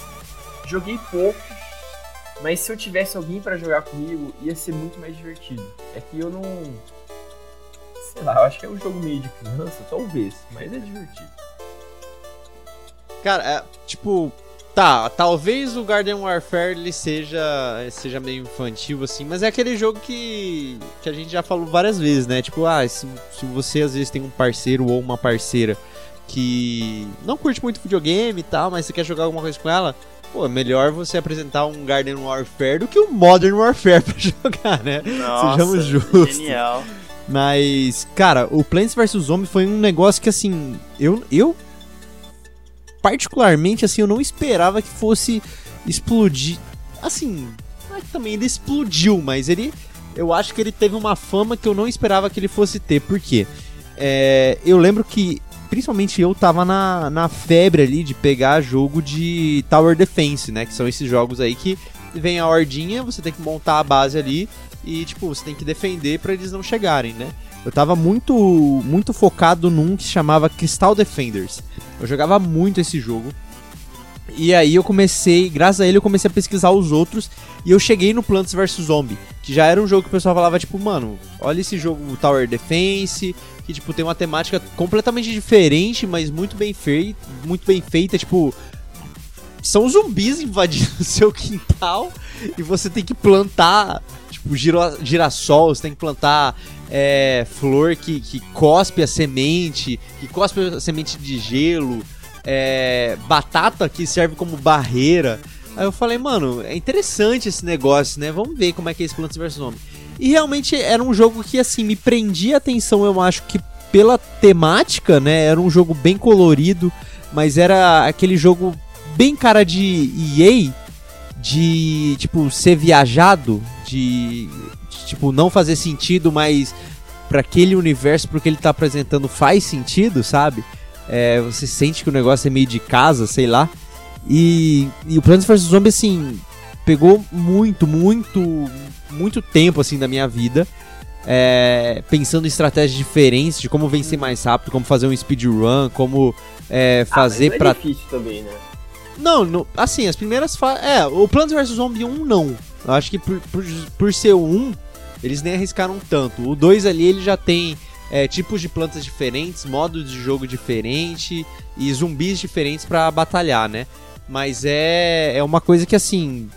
joguei pouco, mas se eu tivesse alguém pra jogar comigo, ia ser muito mais divertido. É que eu não. Sei lá, eu acho que é um jogo meio de criança, talvez, mas é divertido. Cara, é, tipo, tá, talvez o Garden Warfare ele seja, seja meio infantil assim, mas é aquele jogo que, que a gente já falou várias vezes, né? Tipo, ah, se, se você às vezes tem um parceiro ou uma parceira que não curte muito videogame e tal, mas você quer jogar alguma coisa com ela, pô, é melhor você apresentar um Garden Warfare do que um Modern Warfare pra jogar, né? Nossa, Sejamos justos. genial. Mas, cara, o Plants vs Zombies foi um negócio que, assim, eu, eu particularmente, assim, eu não esperava que fosse explodir. Assim, não é que também ele explodiu, mas ele, eu acho que ele teve uma fama que eu não esperava que ele fosse ter. Por quê? É, eu lembro que principalmente eu tava na, na febre ali de pegar jogo de Tower Defense, né? Que são esses jogos aí que vem a hordinha, você tem que montar a base ali e, tipo, você tem que defender para eles não chegarem, né? Eu tava muito, muito focado num que se chamava Crystal Defenders. Eu jogava muito esse jogo. E aí eu comecei, graças a ele, eu comecei a pesquisar os outros e eu cheguei no Plants vs Zombie, que já era um jogo que o pessoal falava tipo, mano, olha esse jogo Tower Defense, que tipo tem uma temática completamente diferente, mas muito bem feita, muito bem feita, tipo, são zumbis invadindo o seu quintal e você tem que plantar, tipo, gira, girassol, você tem que plantar é, flor que, que cospe a semente, que cospe a semente de gelo, é, batata que serve como barreira. Aí eu falei, mano, é interessante esse negócio, né? Vamos ver como é que é esse Plants vs Zombies. E realmente era um jogo que, assim, me prendia a atenção, eu acho que pela temática, né? Era um jogo bem colorido, mas era aquele jogo bem cara de EA, de, tipo, ser viajado, de, de tipo, não fazer sentido, mas para aquele universo, porque ele tá apresentando faz sentido, sabe? É, você sente que o negócio é meio de casa, sei lá. E, e o Plants vs Zombies, assim, pegou muito, muito, muito tempo, assim, da minha vida. É, pensando em estratégias diferentes de como vencer mais rápido, como fazer um speedrun, como é, fazer ah, mas pra. É difícil também, né? Não, no, assim, as primeiras fases. É, o Plants vs Zombie 1 não. Eu acho que por, por, por ser o 1, eles nem arriscaram tanto. O 2 ali ele já tem é, tipos de plantas diferentes, modos de jogo diferente e zumbis diferentes para batalhar, né? Mas é, é uma coisa que assim.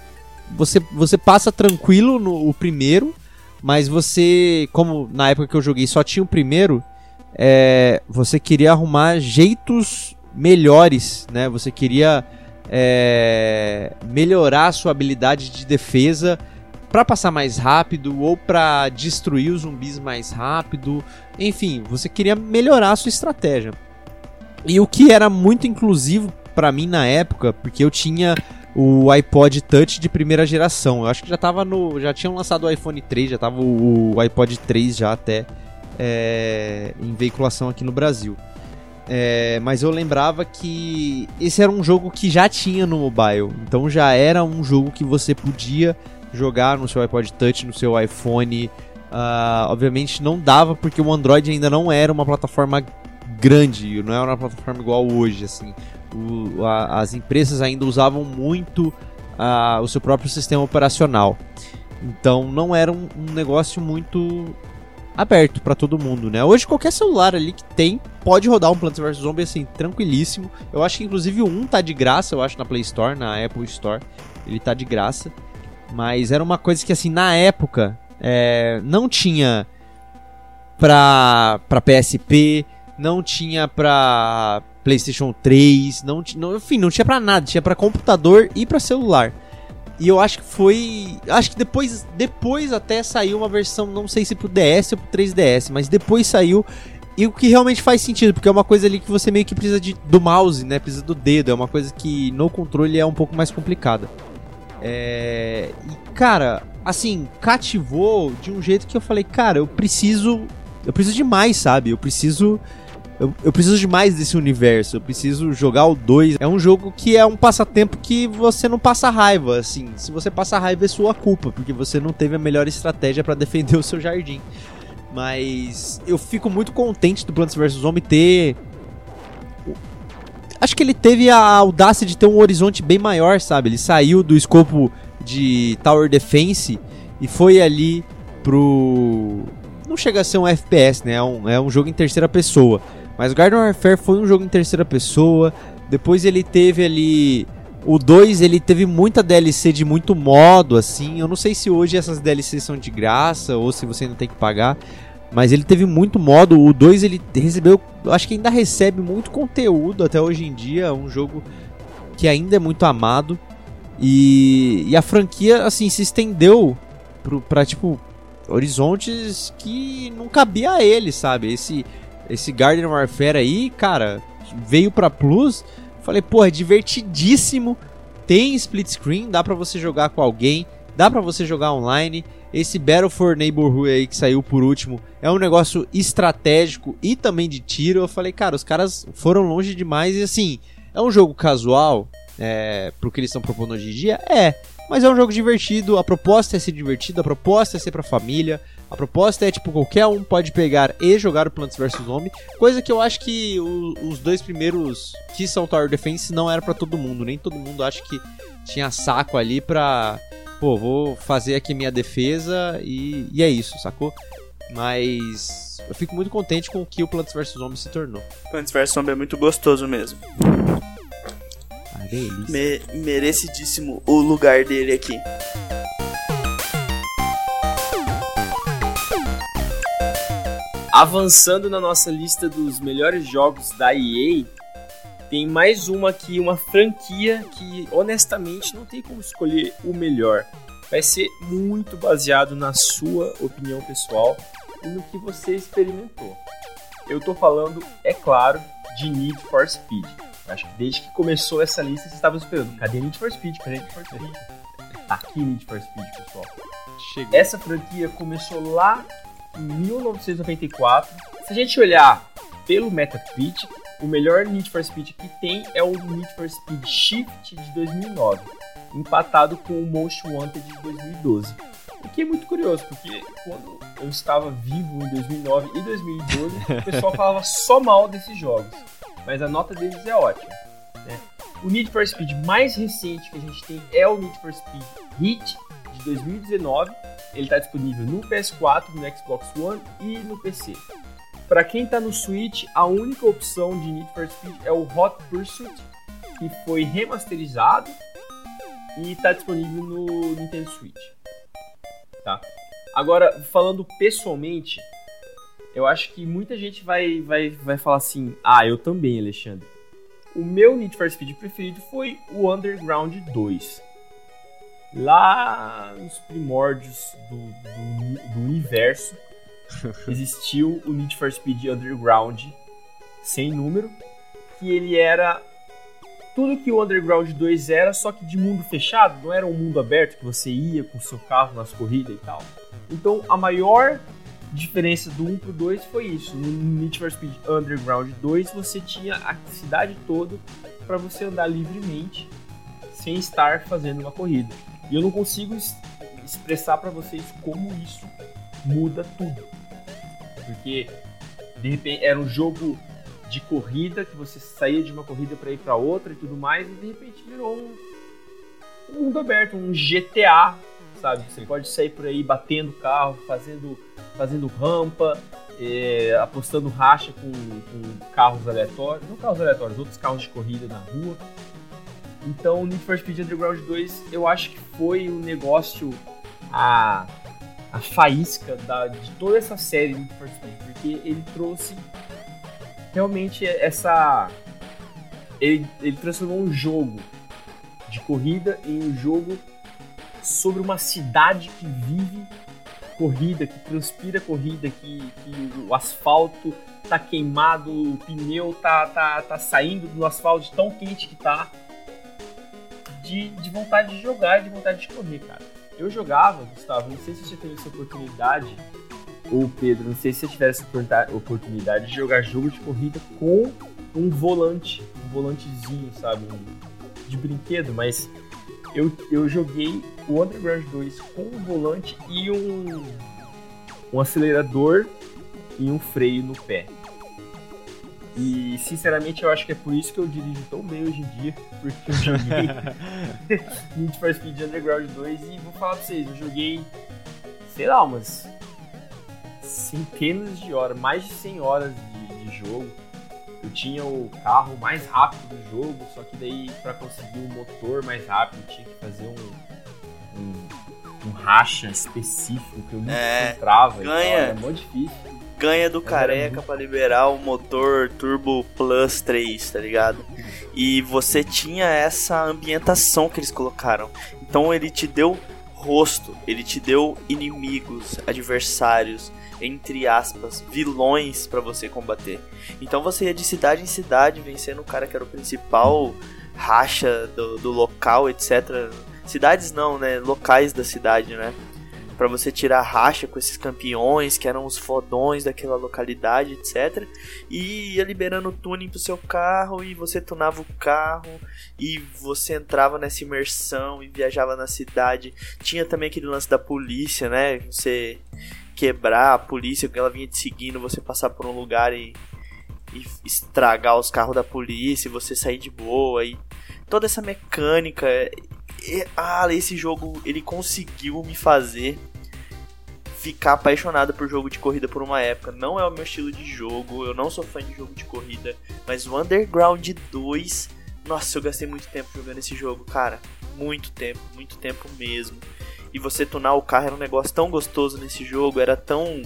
Você, você passa tranquilo no o primeiro, mas você, como na época que eu joguei só tinha o primeiro, é, você queria arrumar jeitos melhores, né? Você queria é, melhorar a sua habilidade de defesa para passar mais rápido ou para destruir os zumbis mais rápido. Enfim, você queria melhorar a sua estratégia. E o que era muito inclusivo para mim na época, porque eu tinha o iPod Touch de primeira geração. Eu acho que já tava no, já tinham lançado o iPhone 3, já tava o, o iPod 3 já até é, em veiculação aqui no Brasil. É, mas eu lembrava que esse era um jogo que já tinha no mobile. Então já era um jogo que você podia jogar no seu iPod Touch, no seu iPhone. Uh, obviamente não dava porque o Android ainda não era uma plataforma grande, não era uma plataforma igual hoje. Assim. O, a, as empresas ainda usavam muito uh, o seu próprio sistema operacional. Então não era um, um negócio muito aberto para todo mundo, né? Hoje qualquer celular ali que tem pode rodar um Plants vs Zombie assim tranquilíssimo. Eu acho que inclusive 1 tá de graça, eu acho na Play Store, na Apple Store, ele tá de graça. Mas era uma coisa que assim na época é, não tinha pra, pra PSP, não tinha pra PlayStation 3, não, não, enfim, não tinha pra nada, tinha pra computador e pra celular. E eu acho que foi. Acho que depois, depois até saiu uma versão, não sei se pro DS ou pro 3DS, mas depois saiu. E o que realmente faz sentido, porque é uma coisa ali que você meio que precisa de, do mouse, né? Precisa do dedo. É uma coisa que no controle é um pouco mais complicada. É... E, cara, assim, cativou de um jeito que eu falei, cara, eu preciso. Eu preciso de mais, sabe? Eu preciso eu, eu preciso de mais desse universo, eu preciso jogar o 2. É um jogo que é um passatempo que você não passa raiva, assim. Se você passa raiva é sua culpa, porque você não teve a melhor estratégia para defender o seu jardim. Mas eu fico muito contente do Plants vs Zombie ter acho que ele teve a audácia de ter um horizonte bem maior, sabe? Ele saiu do escopo de Tower Defense e foi ali pro. Não chega a ser um FPS, né? É um, é um jogo em terceira pessoa. Mas Garden Warfare foi um jogo em terceira pessoa. Depois ele teve ali. O 2 ele teve muita DLC de muito modo, assim. Eu não sei se hoje essas DLCs são de graça ou se você ainda tem que pagar. Mas ele teve muito modo. O 2 ele recebeu. Acho que ainda recebe muito conteúdo até hoje em dia. É um jogo que ainda é muito amado. E, e a franquia, assim, se estendeu pro, pra, tipo, horizontes que não cabia a ele, sabe? Esse esse Garden Warfare aí, cara, veio pra Plus. Falei, pô, é divertidíssimo. Tem split screen, dá pra você jogar com alguém, dá pra você jogar online. esse Battle for Neighborhood aí que saiu por último é um negócio estratégico e também de tiro. Eu falei, cara, os caras foram longe demais e assim, é um jogo casual, é, pro que eles estão propondo hoje em dia? É. Mas é um jogo divertido, a proposta é ser divertido, a proposta é ser pra família, a proposta é, tipo, qualquer um pode pegar e jogar o Plants vs Zombie, coisa que eu acho que o, os dois primeiros, que são Tower Defense, não era para todo mundo, nem todo mundo acha que tinha saco ali pra, pô, vou fazer aqui minha defesa e, e é isso, sacou? Mas eu fico muito contente com o que o Plants vs Zombie se tornou. Plants vs Zombie é muito gostoso mesmo. Ah, delícia. Me- merecidíssimo o lugar dele aqui. Avançando na nossa lista dos melhores jogos da EA, tem mais uma aqui, uma franquia que honestamente não tem como escolher o melhor. Vai ser muito baseado na sua opinião pessoal e no que você experimentou. Eu tô falando, é claro, de Need for Speed. Acho que desde que começou essa lista você estava esperando. Cadê Need for Speed? Cadê Need for Speed? Tá aqui Need for Speed, pessoal. Chegou. Essa franquia começou lá 1994. Se a gente olhar pelo Metacritic, o melhor Need for Speed que tem é o Need for Speed Shift de 2009, empatado com o Most Wanted de 2012. O que é muito curioso, porque quando eu estava vivo em 2009 e 2012, o pessoal falava só mal desses jogos, mas a nota deles é ótima. né? O Need for Speed mais recente que a gente tem é o Need for Speed Heat de 2019. Ele está disponível no PS4, no Xbox One e no PC. Para quem está no Switch, a única opção de Need for Speed é o Hot Pursuit, que foi remasterizado e está disponível no Nintendo Switch. Tá? Agora, falando pessoalmente, eu acho que muita gente vai, vai, vai falar assim: Ah, eu também, Alexandre. O meu Need for Speed preferido foi o Underground 2. Lá nos primórdios do, do, do universo, existiu o Need for Speed Underground sem número, que ele era tudo que o Underground 2 era, só que de mundo fechado, não era um mundo aberto que você ia com seu carro nas corridas e tal. Então a maior diferença do 1 pro 2 foi isso. No Need for Speed Underground 2 você tinha a cidade toda para você andar livremente sem estar fazendo uma corrida. E eu não consigo es- expressar para vocês como isso muda tudo. Porque de repente era um jogo de corrida que você saía de uma corrida para ir para outra e tudo mais e de repente virou um, mundo aberto, um GTA, sabe? Você pode sair por aí batendo carro, fazendo fazendo rampa, é, apostando racha com, com carros aleatórios, não carros aleatórios, outros carros de corrida na rua. Então, o Need for Speed Underground 2, eu acho que foi um negócio, a, a faísca da, de toda essa série Need for Speed, porque ele trouxe realmente essa. Ele, ele transformou um jogo de corrida em um jogo sobre uma cidade que vive corrida, que transpira corrida, que, que o asfalto tá queimado, o pneu tá, tá, tá saindo do asfalto tão quente que tá. De, de vontade de jogar e de vontade de correr, cara. Eu jogava, Gustavo, não sei se você teve essa oportunidade, ou Pedro, não sei se você tiver essa oportunidade- de jogar jogo de corrida com um volante, um volantezinho, sabe? De brinquedo, mas eu, eu joguei o Underground 2 com um volante e um, um acelerador e um freio no pé. E sinceramente eu acho que é por isso que eu dirijo tão bem hoje em dia, porque eu joguei Need for Speed Underground 2 e vou falar pra vocês, eu joguei, sei lá, umas centenas de horas, mais de 100 horas de, de jogo. Eu tinha o carro mais rápido do jogo, só que daí para conseguir um motor mais rápido tinha que fazer um, um, um racha específico que eu nunca É, encontrava. e tal, ganha. Era muito difícil. Ganha do era careca pra liberar o motor Turbo Plus 3, tá ligado? E você tinha essa ambientação que eles colocaram. Então ele te deu rosto, ele te deu inimigos, adversários, entre aspas, vilões pra você combater. Então você ia de cidade em cidade vencendo o cara que era o principal racha do, do local, etc. Cidades não, né? Locais da cidade, né? Pra você tirar racha com esses campeões que eram os fodões daquela localidade, etc. E ia liberando tuning pro seu carro e você tunava o carro e você entrava nessa imersão e viajava na cidade. Tinha também aquele lance da polícia, né? Você quebrar a polícia, que ela vinha te seguindo, você passar por um lugar e, e estragar os carros da polícia, e você sair de boa e toda essa mecânica. E, ah, esse jogo ele conseguiu me fazer ficar apaixonado por jogo de corrida por uma época. Não é o meu estilo de jogo, eu não sou fã de jogo de corrida, mas o Underground 2, nossa, eu gastei muito tempo jogando esse jogo, cara. Muito tempo, muito tempo mesmo. E você tunar o carro era um negócio tão gostoso nesse jogo, era tão.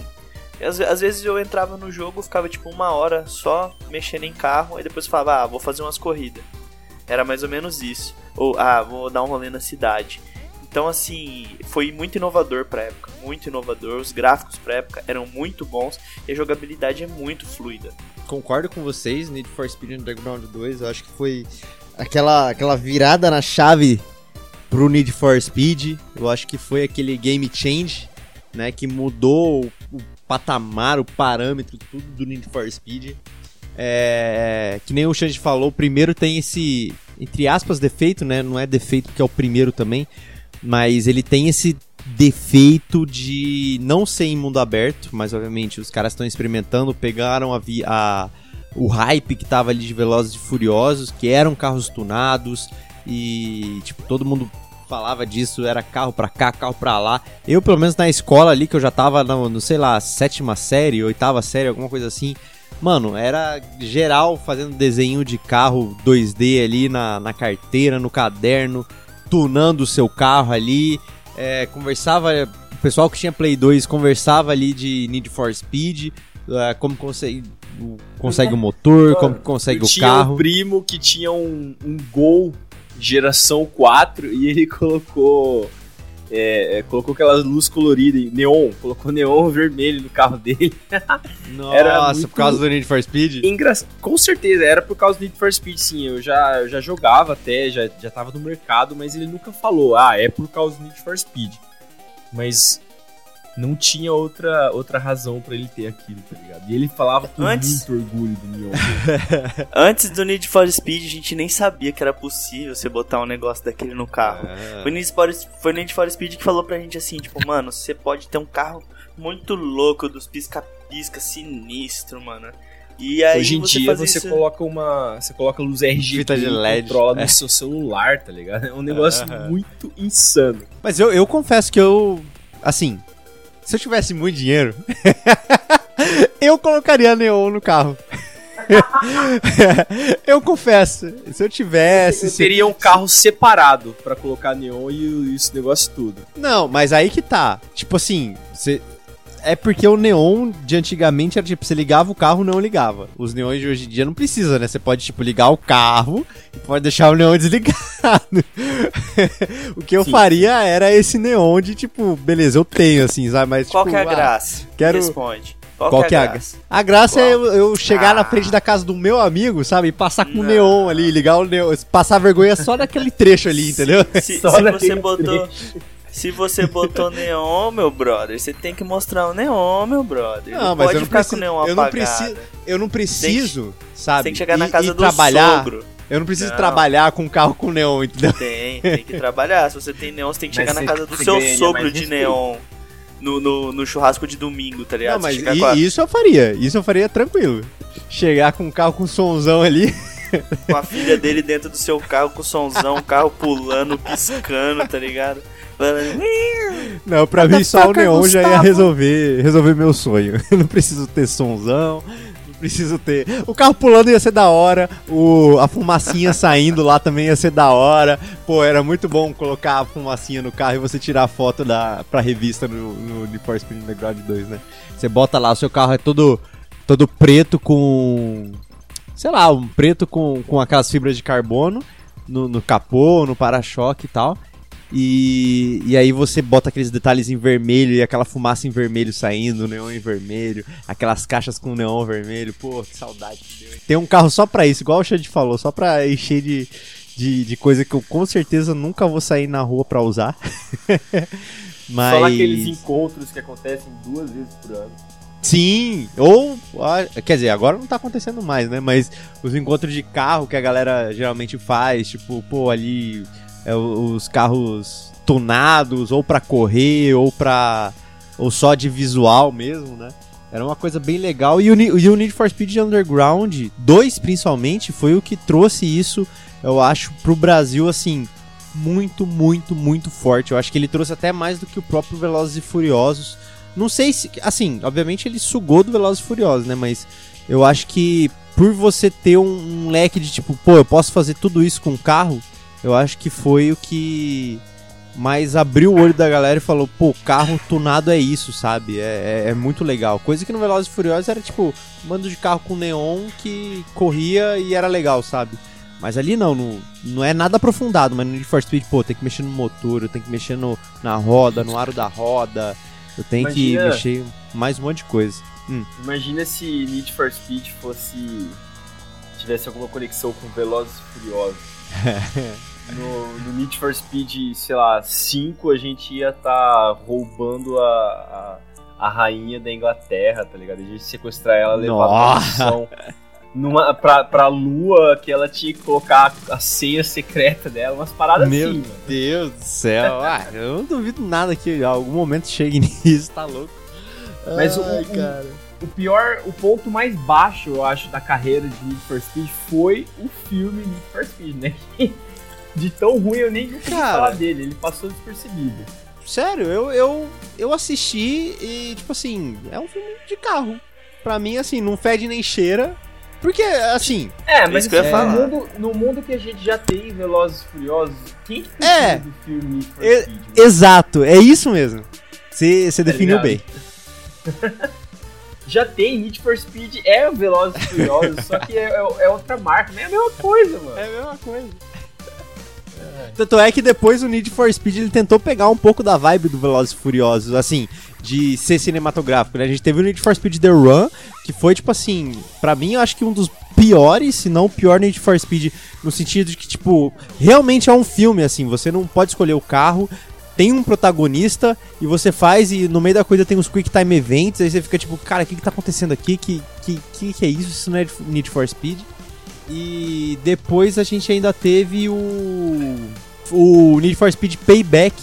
Às, às vezes eu entrava no jogo, ficava tipo uma hora só mexendo em carro, e depois falava, ah, vou fazer umas corridas. Era mais ou menos isso. Ou, ah, vou dar um rolê na cidade. Então, assim, foi muito inovador pra época. Muito inovador. Os gráficos pra época eram muito bons e a jogabilidade é muito fluida. Concordo com vocês, Need for Speed Underground 2, eu acho que foi aquela, aquela virada na chave pro Need for Speed. Eu acho que foi aquele game change, né, que mudou o, o patamar, o parâmetro, tudo do Need for Speed. É, que nem o Xande falou, o primeiro tem esse, entre aspas, defeito, né? Não é defeito porque é o primeiro também, mas ele tem esse defeito de não ser em mundo aberto, mas obviamente os caras estão experimentando, pegaram a, a, o hype que tava ali de Velozes e Furiosos, que eram carros tunados e tipo todo mundo falava disso, era carro pra cá, carro pra lá. Eu, pelo menos na escola ali, que eu já tava no, no sei lá, sétima série, oitava série, alguma coisa assim, Mano, era geral fazendo desenho de carro 2D ali na, na carteira, no caderno, tunando o seu carro ali. É, conversava, o pessoal que tinha Play 2 conversava ali de Need for Speed, é, como consegue, consegue o motor, como consegue o tinha carro. um primo que tinha um, um Gol geração 4 e ele colocou é, é, colocou aquela luz colorida, neon, colocou neon vermelho no carro dele. Nossa, era muito... por causa do Need for Speed? Engra... Com certeza, era por causa do Need for Speed, sim. Eu já, eu já jogava até, já, já tava no mercado, mas ele nunca falou, ah, é por causa do Need for Speed. Mas não tinha outra, outra razão para ele ter aquilo, tá ligado? E ele falava com Antes... muito orgulho do Neon. Antes do Need for Speed, a gente nem sabia que era possível você botar um negócio daquele no carro. É. Foi, Need for, foi o Need for Speed que falou pra gente assim, tipo, mano, você pode ter um carro muito louco, dos pisca-pisca, sinistro, mano. E aí Hoje em você dia você isso... coloca uma. Você coloca luz RGB Fita de LED. controla é. no seu celular, tá ligado? É um negócio muito insano. Mas eu, eu confesso que eu. Assim, se eu tivesse muito dinheiro, eu colocaria neon no carro. eu confesso, se eu tivesse. Eu teria um carro separado para colocar neon e esse negócio tudo. Não, mas aí que tá. Tipo assim, você é porque o neon de antigamente era tipo, você ligava o carro, não ligava. Os neões de hoje em dia não precisa, né? Você pode, tipo, ligar o carro e pode deixar o neon desligado. o que eu Sim. faria era esse neon de, tipo, beleza, eu tenho, assim, sabe? Mas, Qual tipo, que é a ah, graça? Quero... Responde. Qual, Qual que é a graça? A graça Qual? é eu, eu chegar ah. na frente da casa do meu amigo, sabe? E passar com o neon ali, ligar o neon, passar vergonha só naquele trecho ali, entendeu? Se, se você botou. Trecho. Se você botou neon, meu brother, você tem que mostrar o neon, meu brother. Não, não mas eu não preciso, eu não preciso, eu não preciso, tem que, sabe? Tem que chegar na casa do trabalhar. sogro. Eu não preciso não. trabalhar com um carro com neon, entendeu? Tem, tem que trabalhar. Se você tem neon, você tem que chegar na casa do seu sogro de neon. No, no, no, churrasco de domingo, tá ligado? Não, mas e, a... isso eu faria. Isso eu faria tranquilo. Chegar com um carro com somzão ali. Com a filha dele dentro do seu carro com somzão, o carro pulando, piscando, tá ligado? Não, pra mim só o neon já ia resolver, resolver meu sonho. Eu não preciso ter sonzão, não preciso ter. O carro pulando ia ser da hora, o, a fumacinha saindo lá também ia ser da hora. Pô, era muito bom colocar a fumacinha no carro e você tirar a foto da, pra revista no, no Need for Speed Underground 2, né? Você bota lá, o seu carro é todo, todo preto com. Sei lá, um preto com, com aquelas fibras de carbono no, no capô, no para-choque e tal. E, e aí você bota aqueles detalhes em vermelho e aquela fumaça em vermelho saindo, neon em vermelho, aquelas caixas com neon vermelho. Pô, que saudade. Tem um carro só pra isso, igual o Xande falou, só pra encher de, de, de coisa que eu com certeza nunca vou sair na rua pra usar. Mas... Só naqueles encontros que acontecem duas vezes por ano. Sim, ou. Quer dizer, agora não tá acontecendo mais, né? Mas os encontros de carro que a galera geralmente faz, tipo, pô, ali é, os carros tunados, ou pra correr, ou pra. ou só de visual mesmo, né? Era uma coisa bem legal. E o, e o Need for Speed Underground 2, principalmente, foi o que trouxe isso, eu acho, pro Brasil, assim, muito, muito, muito forte. Eu acho que ele trouxe até mais do que o próprio Velozes e Furiosos. Não sei se. Assim, obviamente ele sugou do Velozes e Furiosos, né? Mas eu acho que por você ter um, um leque de tipo, pô, eu posso fazer tudo isso com um carro, eu acho que foi o que mais abriu o olho da galera e falou, pô, carro tunado é isso, sabe? É, é- é muito legal. Coisa que no Velozes e Furiosos era tipo, bando de carro com neon que corria e era legal, sabe? Mas ali não, não, não é nada aprofundado, mas no Need for Speed, pô, tem que mexer no motor, eu tenho que mexer no, na roda, no aro da roda, eu tenho que Imagina- mexer mais um monte de coisa. Imagina se Need for Speed fosse. tivesse alguma conexão com Velozes e Furiosos. No, no Need for Speed, sei lá, 5 a gente ia estar roubando a, a, a rainha da Inglaterra, tá ligado? A gente ia sequestrar ela, levar pra Nossa. missão numa, pra, pra lua, que ela tinha que colocar a senha secreta dela, umas paradas Meu assim, mano. Deus do céu, ah, eu não duvido nada que em algum momento chegue nisso, tá louco. Mas o- Ai, o- cara. O pior, o ponto mais baixo, eu acho, da carreira de Need for Speed foi o filme Need for Speed, né? De tão ruim eu nem consegui Cara. falar dele, ele passou despercebido. Sério, eu, eu, eu assisti e, tipo assim, é um filme de carro. Pra mim, assim, não fede nem cheira. Porque, assim, É, mas Isso que eu ia no, falar. mundo, no mundo que a gente já tem Velozes e Furiosos, quem que É. do filme Need for Speed? mano? exato, é isso mesmo. Você Tá definiu bem. Já tem Need for Speed, é o Velozes e Furiosos, só que é, é- é outra marca, mas é a mesma coisa, mano. É a mesma coisa. Tanto é que depois o Need for Speed ele tentou pegar um pouco da vibe do Velozes e Furiosos, assim, de ser cinematográfico, né? A gente teve o Need for Speed The Run, que foi, tipo assim, pra mim eu acho que um dos piores, se não o pior Need for Speed, no sentido de que, tipo, realmente é um filme, assim, você não pode escolher o carro, tem um protagonista e você faz e no meio da coisa tem uns quick time events, aí você fica tipo, cara, o que que tá acontecendo aqui? Que que, que que é isso? Isso não é Need for Speed? E depois a gente ainda teve o o Need for Speed Payback,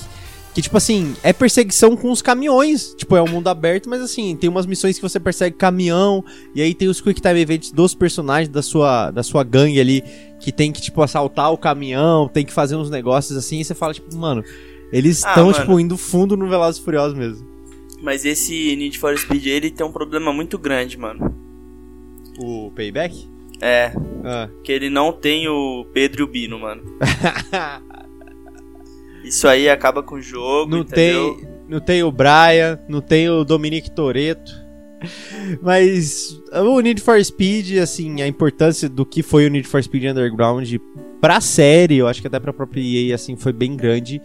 que tipo assim, é perseguição com os caminhões. Tipo, é um mundo aberto, mas assim, tem umas missões que você persegue caminhão, e aí tem os quick time events dos personagens da sua da sua gangue ali que tem que tipo assaltar o caminhão, tem que fazer uns negócios assim, e você fala tipo, mano, eles Ah, estão mano. tipo indo fundo no Velozes e Furiosos mesmo. Mas esse Need for Speed ele tem um problema muito grande, mano. O Payback? É, Ah. que ele não tem o Pedro e o Bino, mano. Isso aí acaba com o jogo, Não entendeu? tem, não tem o Brian, não tem o Dominique Toretto. Mas o Need for Speed, assim, a importância do que foi o Need for Speed Underground pra série, eu acho que até pra própria EA, assim, foi bem grande.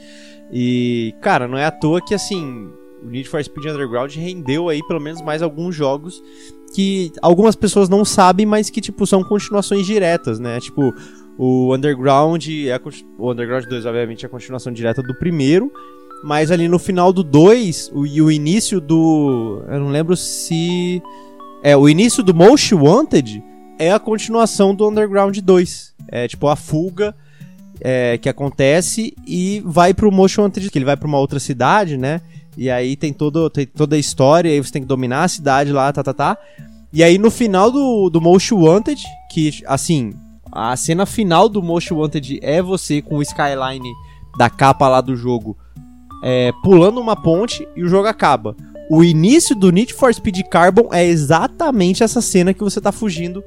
E, cara, não é à toa que, assim, o Need for Speed Underground rendeu aí pelo menos mais alguns jogos que algumas pessoas não sabem, mas que, tipo, são continuações diretas, né? Tipo, o Underground, é a o Underground 2, obviamente, é a continuação direta do primeiro, mas ali no final do 2, o, e o início do. Eu não lembro se. É, o início do Most Wanted é a continuação do Underground 2. É tipo a fuga é, que acontece e vai pro Most Wanted, que ele vai pra uma outra cidade, né? E aí tem, todo, tem toda a história, aí você tem que dominar a cidade lá, tá, tá, tá. E aí no final do, do Most Wanted, que assim, a cena final do Most Wanted é você com o skyline da capa lá do jogo é, pulando uma ponte e o jogo acaba. O início do Need for Speed Carbon é exatamente essa cena que você tá fugindo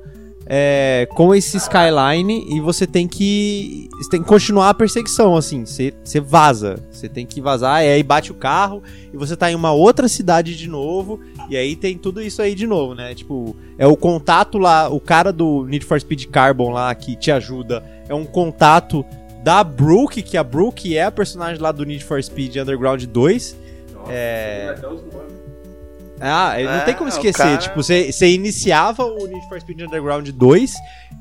é, com esse skyline e você tem que você tem que continuar a perseguição assim. Você, você vaza. Você tem que vazar e aí bate o carro e você tá em uma outra cidade de novo e aí tem tudo isso aí de novo né? Tipo é o contato lá o cara do Need for Speed Carbon lá que te ajuda é um contato da Brooke que a Brooke é a personagem lá do Need for Speed Underground 2 é ah, não É, tem como o esquecer. cara- Tipo, você iniciava o Need for Speed Underground 2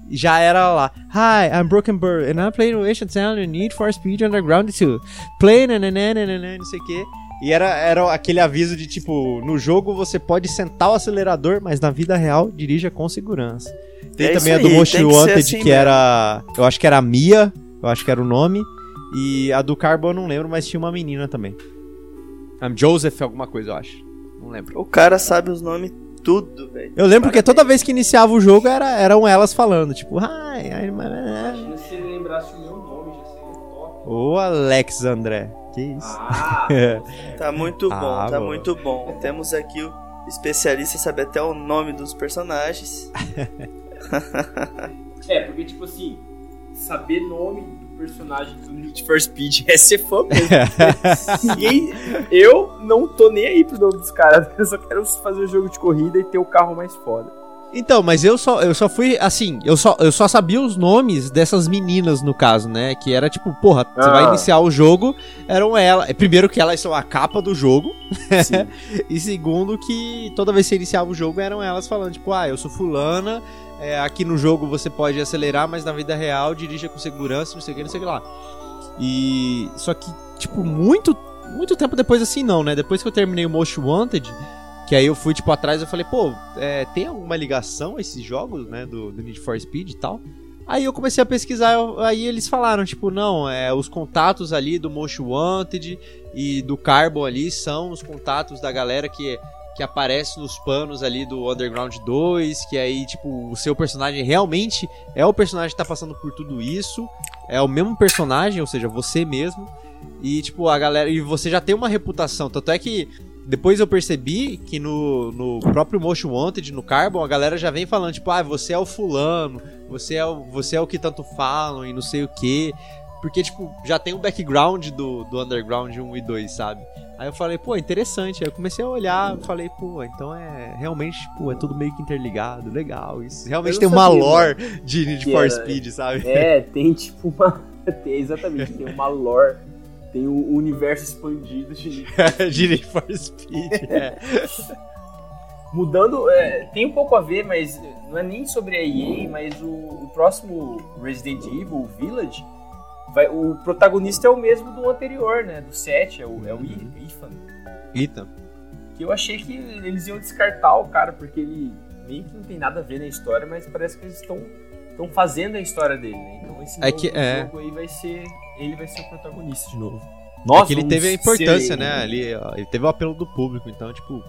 e já era lá. Hi, I'm Broken Bird and I'm playing Innovation Sound and Need for Speed Underground 2. Play nananana, não sei o quê. E era, era aquele aviso de tipo, no jogo você pode sentar o acelerador, mas na vida real dirija com segurança. Tem É também a do ser Wanted, assim que mesmo. era. Eu acho que era a Mia, eu acho que era o nome. E a do Carbo eu não lembro, mas tinha uma menina também. Um, Joseph, alguma coisa, eu acho. Não lembro. O cara sabe os nomes tudo, velho. Eu lembro que toda vez que iniciava o jogo era, eram elas falando, tipo, I'm Imagina se ele lembrasse o meu nome, já seria top. Ô Alex André. Que isso? Ah, Tá muito bom, Ah, tá bom. muito bom. Temos aqui o especialista em saber até o nome dos personagens. é, porque tipo assim, saber nome personagem do Need for Speed é ser fã mesmo. Ninguém, eu não tô nem aí pro nome dos caras, eu só quero fazer o jogo de corrida e ter o carro mais foda. Então, mas eu só, eu só fui, assim, eu só, eu só sabia os nomes dessas meninas, no caso, né? Que era tipo, porra, você Ah. vai iniciar o jogo, eram elas. Primeiro que elas são a capa do jogo. E segundo que toda vez que você iniciava o jogo, eram elas falando, tipo, ah, eu sou fulana, é, aqui no jogo você pode acelerar, mas na vida real dirija com segurança, não sei o que, não sei o que lá. E. Só que, tipo, muito, muito tempo depois assim não, né? Depois que eu terminei o Most Wanted, que aí eu fui, tipo, atrás eu falei, pô, é, tem alguma ligação a esses jogos, né? Do, do Need for Speed e tal. Aí eu comecei a pesquisar, eu- aí eles falaram, tipo, não, é, os contatos ali do Most Wanted e do Carbon ali são os contatos da galera que, que aparece nos panos ali do Underground 2, que aí, tipo, o seu personagem realmente é o personagem que tá passando por tudo isso, é o mesmo personagem, ou seja, você mesmo, e, tipo, a galera, e você já tem uma reputação, tanto é que depois eu percebi que no, no próprio Most Wanted, no Carbon, a galera já vem falando, tipo, ah, você é o fulano, você é o, você é o que tanto falam e não sei o que. Porque, tipo, já tem um background do, do Underground 1 e 2, sabe? Aí eu falei, pô, interessante. Aí eu comecei a olhar, falei, pô, então é realmente, tipo, é tudo meio que interligado, legal. Isso realmente tem uma sabia, lore de Need for era- Speed, sabe? É, tem tipo uma. Tem, exatamente, tem uma lore, tem o universo expandido de de Need for Speed. É. Mudando, é, tem um pouco a ver, mas não é nem sobre a EA, mas o, o próximo Resident Evil, o Village, vai, o protagonista é o mesmo do anterior, né? Do 7, é o, é o I- Ethan. Ethan. Que eu achei que eles iam descartar o cara, porque ele meio que não tem nada a ver na história, mas parece que eles estão estão fazendo a história dele, né? Então esse É que- é. jogo aí vai ser. Ele vai ser o protagonista de novo. é que ele teve a importância, né? Ali, ó, ele teve o apelo do público, então, tipo,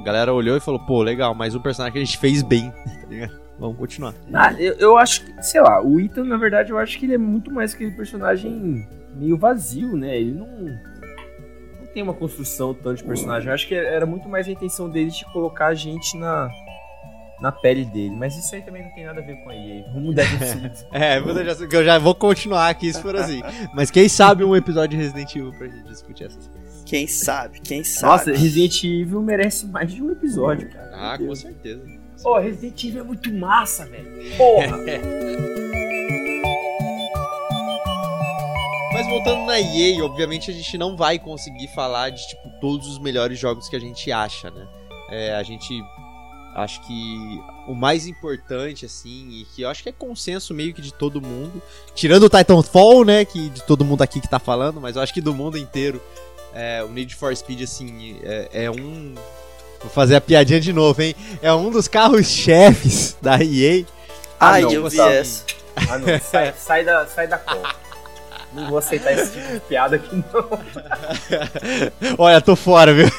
a galera olhou e falou, pô, legal, mas um personagem que a gente fez bem, tá ligado? Vamos continuar. Ah, eu, eu acho que, sei lá, o Ethan, na verdade, eu acho que ele é muito mais aquele personagem meio vazio, né? Ele não, não tem uma construção tanto de personagem. Eu acho que era muito mais a intenção dele de colocar a gente na, na pele dele. Mas isso aí também não tem nada a ver com a EA. Vamos mudar de assunto. É, eu já, que eu já vou continuar aqui se for assim. Mas quem sabe um episódio de Resident Evil pra gente discutir essas coisas. Quem sabe, quem sabe. Nossa, Resident Evil merece mais de um episódio, cara. Ah, com Deus. Certeza. Pô, Resident Evil é muito massa, velho. Porra! Mas voltando na EA, obviamente a gente não vai conseguir falar de tipo todos os melhores jogos que a gente acha, né? É, a gente acho que o mais importante assim e que eu acho que é consenso meio que de todo mundo, tirando o Titanfall, né, que de todo mundo aqui que tá falando, mas eu acho que do mundo inteiro é, o Need for Speed assim é, é um vou fazer a piadinha de novo, hein? É um dos carros chefes da EA. Ai, Ah, não, eu vi essa. Ah, não, sai, sai da, sai da cola. Não vou aceitar esse tipo de piada aqui, não. Olha, tô fora, viu?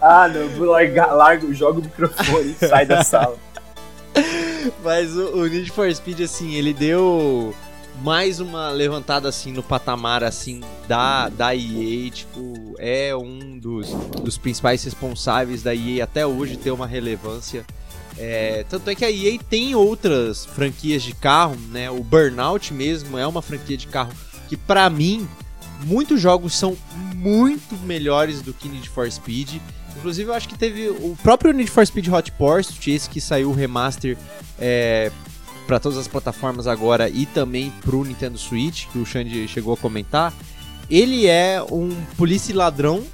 Ah, não, vou largar, largo, jogo o microfone e sai da sala. Mas o, o Need for Speed, assim, ele deu mais uma levantada, assim, no patamar, assim, da, da EA. Tipo, é um dos, dos principais responsáveis da EA até hoje ter uma relevância. É, tanto é que a EA tem outras franquias de carro, né? O Burnout mesmo é uma franquia de carro que, pra mim, muitos jogos são muito melhores do que Need for Speed. Inclusive, eu acho que teve o próprio Need for Speed Hot Pursuit, esse que saiu o remaster é, para todas as plataformas agora e também pro Nintendo Switch, que o Xande chegou a comentar. Ele é um polícia ladrão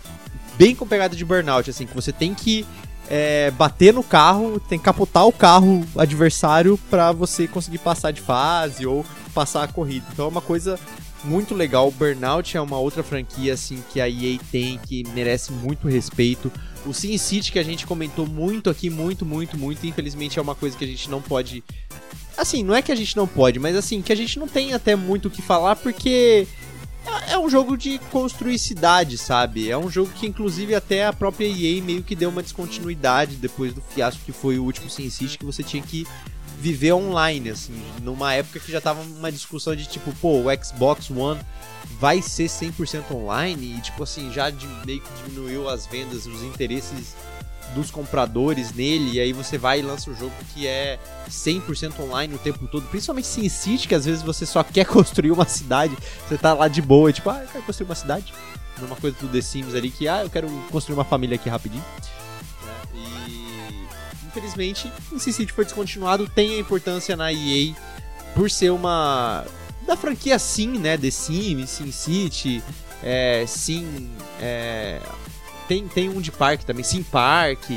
bem com pegada de Burnout, assim, que você tem que é, bater no carro, tem que capotar o carro adversário para você conseguir passar de fase ou passar a corrida. Então é uma coisa muito legal. O Burnout é uma outra franquia assim que a EA tem que merece muito respeito. O Sin City que a gente comentou muito aqui, muito, muito, muito, infelizmente é uma coisa que a gente não pode assim, não é que a gente não pode, mas assim, que a gente não tem até muito o que falar porque é- é um jogo de construir cidade, sabe? É um jogo que, inclusive, até a própria EA meio que deu uma descontinuidade depois do fiasco que foi o último Sin City, que você tinha que viver online, assim, numa época que já tava uma discussão de tipo, pô, o Xbox One vai ser 100% online e, tipo assim, já de- meio que diminuiu as vendas, os interesses dos compradores nele, e aí você vai e lança um jogo que é 100% online o tempo todo, principalmente Sin City, que às vezes você só quer construir uma cidade, você tá lá de boa, tipo, ah, eu quero construir uma cidade, numa coisa do The Sims ali, que, ah, eu quero construir uma família aqui rapidinho, né? e infelizmente, o Sin City foi descontinuado, tem a importância na EA por ser uma da franquia Sim, né, The Sims, Sin City, é, Sim, é, tem, tem um de parque também, Sim Park,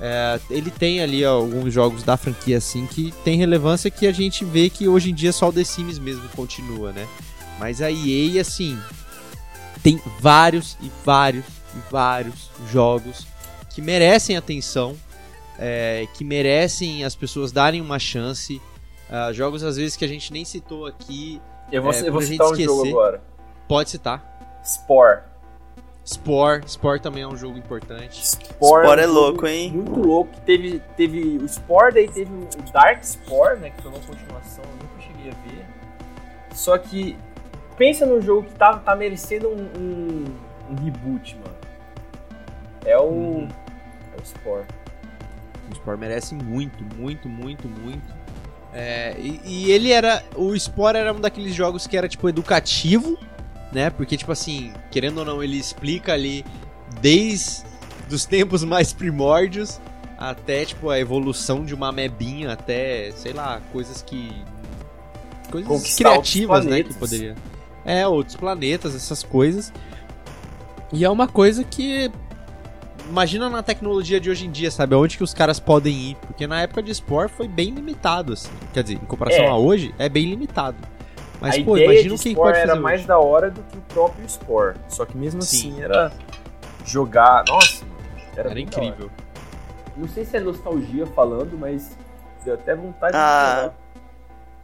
é, ele tem ali alguns jogos da franquia assim que tem relevância que a gente vê que hoje em dia só o The Sims mesmo continua, né? Mas a EA, assim, tem vários e vários e vários jogos que merecem atenção, é, que merecem as pessoas darem uma chance. Ah, jogos às vezes que a gente nem citou aqui, Eu vou, É, eu vou citar um jogo esquecer. agora. pode citar. Spore. Spore, Spore também é um jogo importante. Spore, Spore é um jogo louco, hein? Muito louco. Teve, teve o Spore, daí teve o Dark Spore, né? Que foi uma continuação, eu nunca cheguei a ver. Só que pensa num jogo que tá, tá merecendo um, um, um reboot, mano. É o. Uhum. É o Spore. O Spore merece muito, muito, muito, muito. É, e, e ele era. O Spore era um daqueles jogos que era, tipo, educativo, né? Porque, tipo assim, querendo ou não, ele explica ali desde os tempos mais primórdios até, tipo, a evolução de uma mebinha, até, sei lá, coisas que. Coisas criativas, né? Que poderia. É, outros planetas, essas coisas. E é uma coisa que imagina na tecnologia de hoje em dia, sabe? Aonde que os caras podem ir. Porque na época de Spore foi bem limitado, assim. Quer dizer, em comparação É. a hoje, é bem limitado. Mas, a pô, ideia imagina de Spore pode era fazer mais hoje. da hora do que o próprio Spore. Só que mesmo Sim. assim era jogar. Nossa, era, Era incrível. Não sei se é nostalgia falando, mas deu até vontade Ah, de jogar.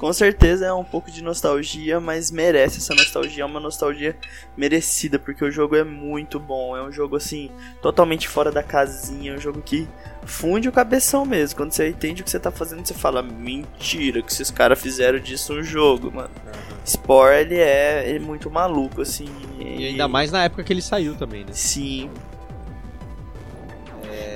Com certeza é um pouco de nostalgia, mas merece essa nostalgia, é uma nostalgia merecida, porque o jogo é muito bom, é um jogo assim, totalmente fora da casinha, é um jogo que funde o cabeção mesmo. Quando você entende o que você tá fazendo, você fala, mentira, que esses caras fizeram disso um jogo, mano. Spore, ele é, ele é muito maluco, assim. E ainda mais na época que ele saiu também, né? Sim.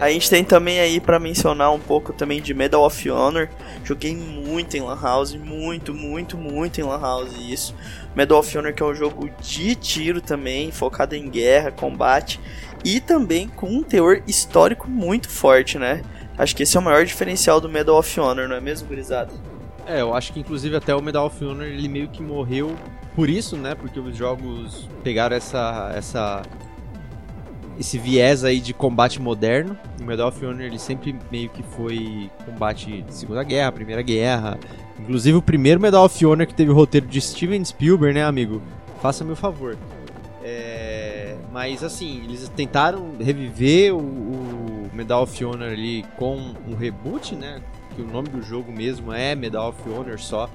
A gente tem também aí pra mencionar um pouco também de Medal of Honor. Joguei muito em Lan House, muito, muito, muito em Lan House isso. Medal of Honor que é um jogo de tiro também, focado em guerra, combate e também com um teor histórico muito forte, né? Acho que esse é o maior diferencial do Medal of Honor, não é mesmo, gurizada? É, eu acho que inclusive até o Medal of Honor ele meio que morreu por isso, né? Porque os jogos pegaram essa essa esse viés aí de combate moderno. O Medal of Honor ele sempre meio que foi combate de Segunda Guerra, Primeira Guerra. Inclusive o primeiro Medal of Honor que teve o roteiro de Steven Spielberg, né, amigo? Faça-me o favor. É, mas assim, eles tentaram reviver o, o Medal of Honor ali com um reboot, né? Que o nome do jogo mesmo é Medal of Honor só.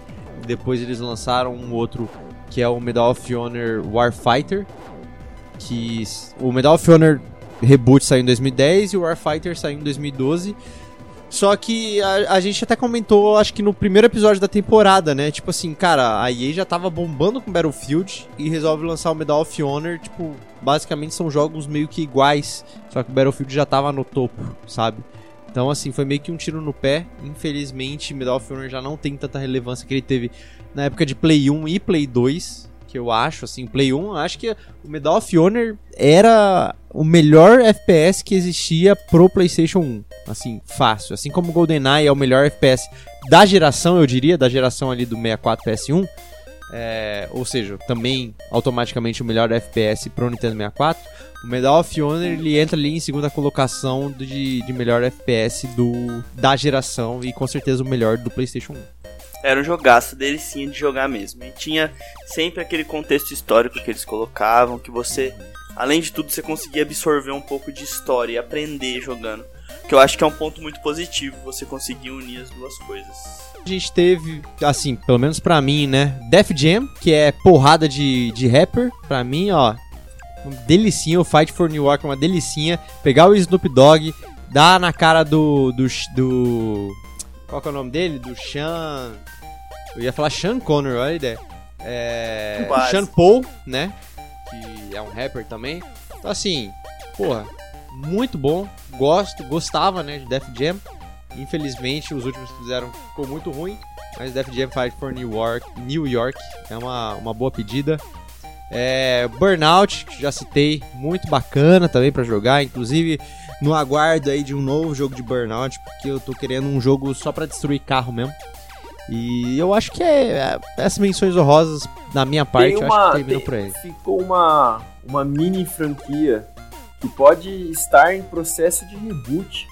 Depois eles lançaram um outro que é o Medal of Honor Warfighter. Que o Medal of Honor Reboot saiu em 2010 e o Warfighter saiu em 2012. Só que a, a gente até comentou, acho que no primeiro episódio da temporada, né? Tipo assim, cara, a EA já tava bombando com Battlefield e resolve lançar o Medal of Honor. Tipo, basicamente são jogos meio que iguais, só que o Battlefield já tava no topo, sabe? Então, assim, foi meio que um tiro no pé. Infelizmente, Medal of Honor já não tem tanta relevância que ele teve na época de Play 1 e Play 2, que eu acho, assim, Play 1, eu acho que o Medal of Honor era o melhor FPS que existia pro PlayStation 1, assim, fácil. Assim como o GoldenEye é o melhor FPS da geração, eu diria, da geração ali do 64 PS1, é, ou seja, também automaticamente o melhor FPS pro Nintendo 64. O Medal of Honor ele entra ali em segunda colocação de, de melhor FPS do, da geração e com certeza o melhor do PlayStation 1. Era um jogaço, delicinha de jogar mesmo. E tinha sempre aquele contexto histórico que eles colocavam, que você, além de tudo, você conseguia absorver um pouco de história e aprender jogando. Que eu acho que é um ponto muito positivo, você conseguir unir as duas coisas. A gente teve, assim, pelo menos pra mim, né? Def Jam, que é porrada de, de rapper. Pra mim, ó, delicinha. O Fight for New York é uma delicinha. Pegar o Snoop Dogg, dar na cara do. do. do qual que é o nome dele? Do Sean. Eu ia falar Sean Connor, olha a ideia. É. Quase. Sean Paul, né? Que é um rapper também. Então, assim, porra, muito bom. Gosto, gostava, né? De Def Jam. Infelizmente, os últimos que fizeram ficou muito ruim. Mas Def Jam Fight for New York, New York é uma, uma boa pedida. É, Burnout, que já citei, muito bacana também pra jogar. Inclusive, no aguardo aí de um novo jogo de Burnout, porque eu tô querendo um jogo só pra destruir carro mesmo. E eu acho que é, é essas menções honrosas da minha parte, eu acho que terminou tem- por aí. Ficou uma, uma mini franquia que pode estar em processo de reboot.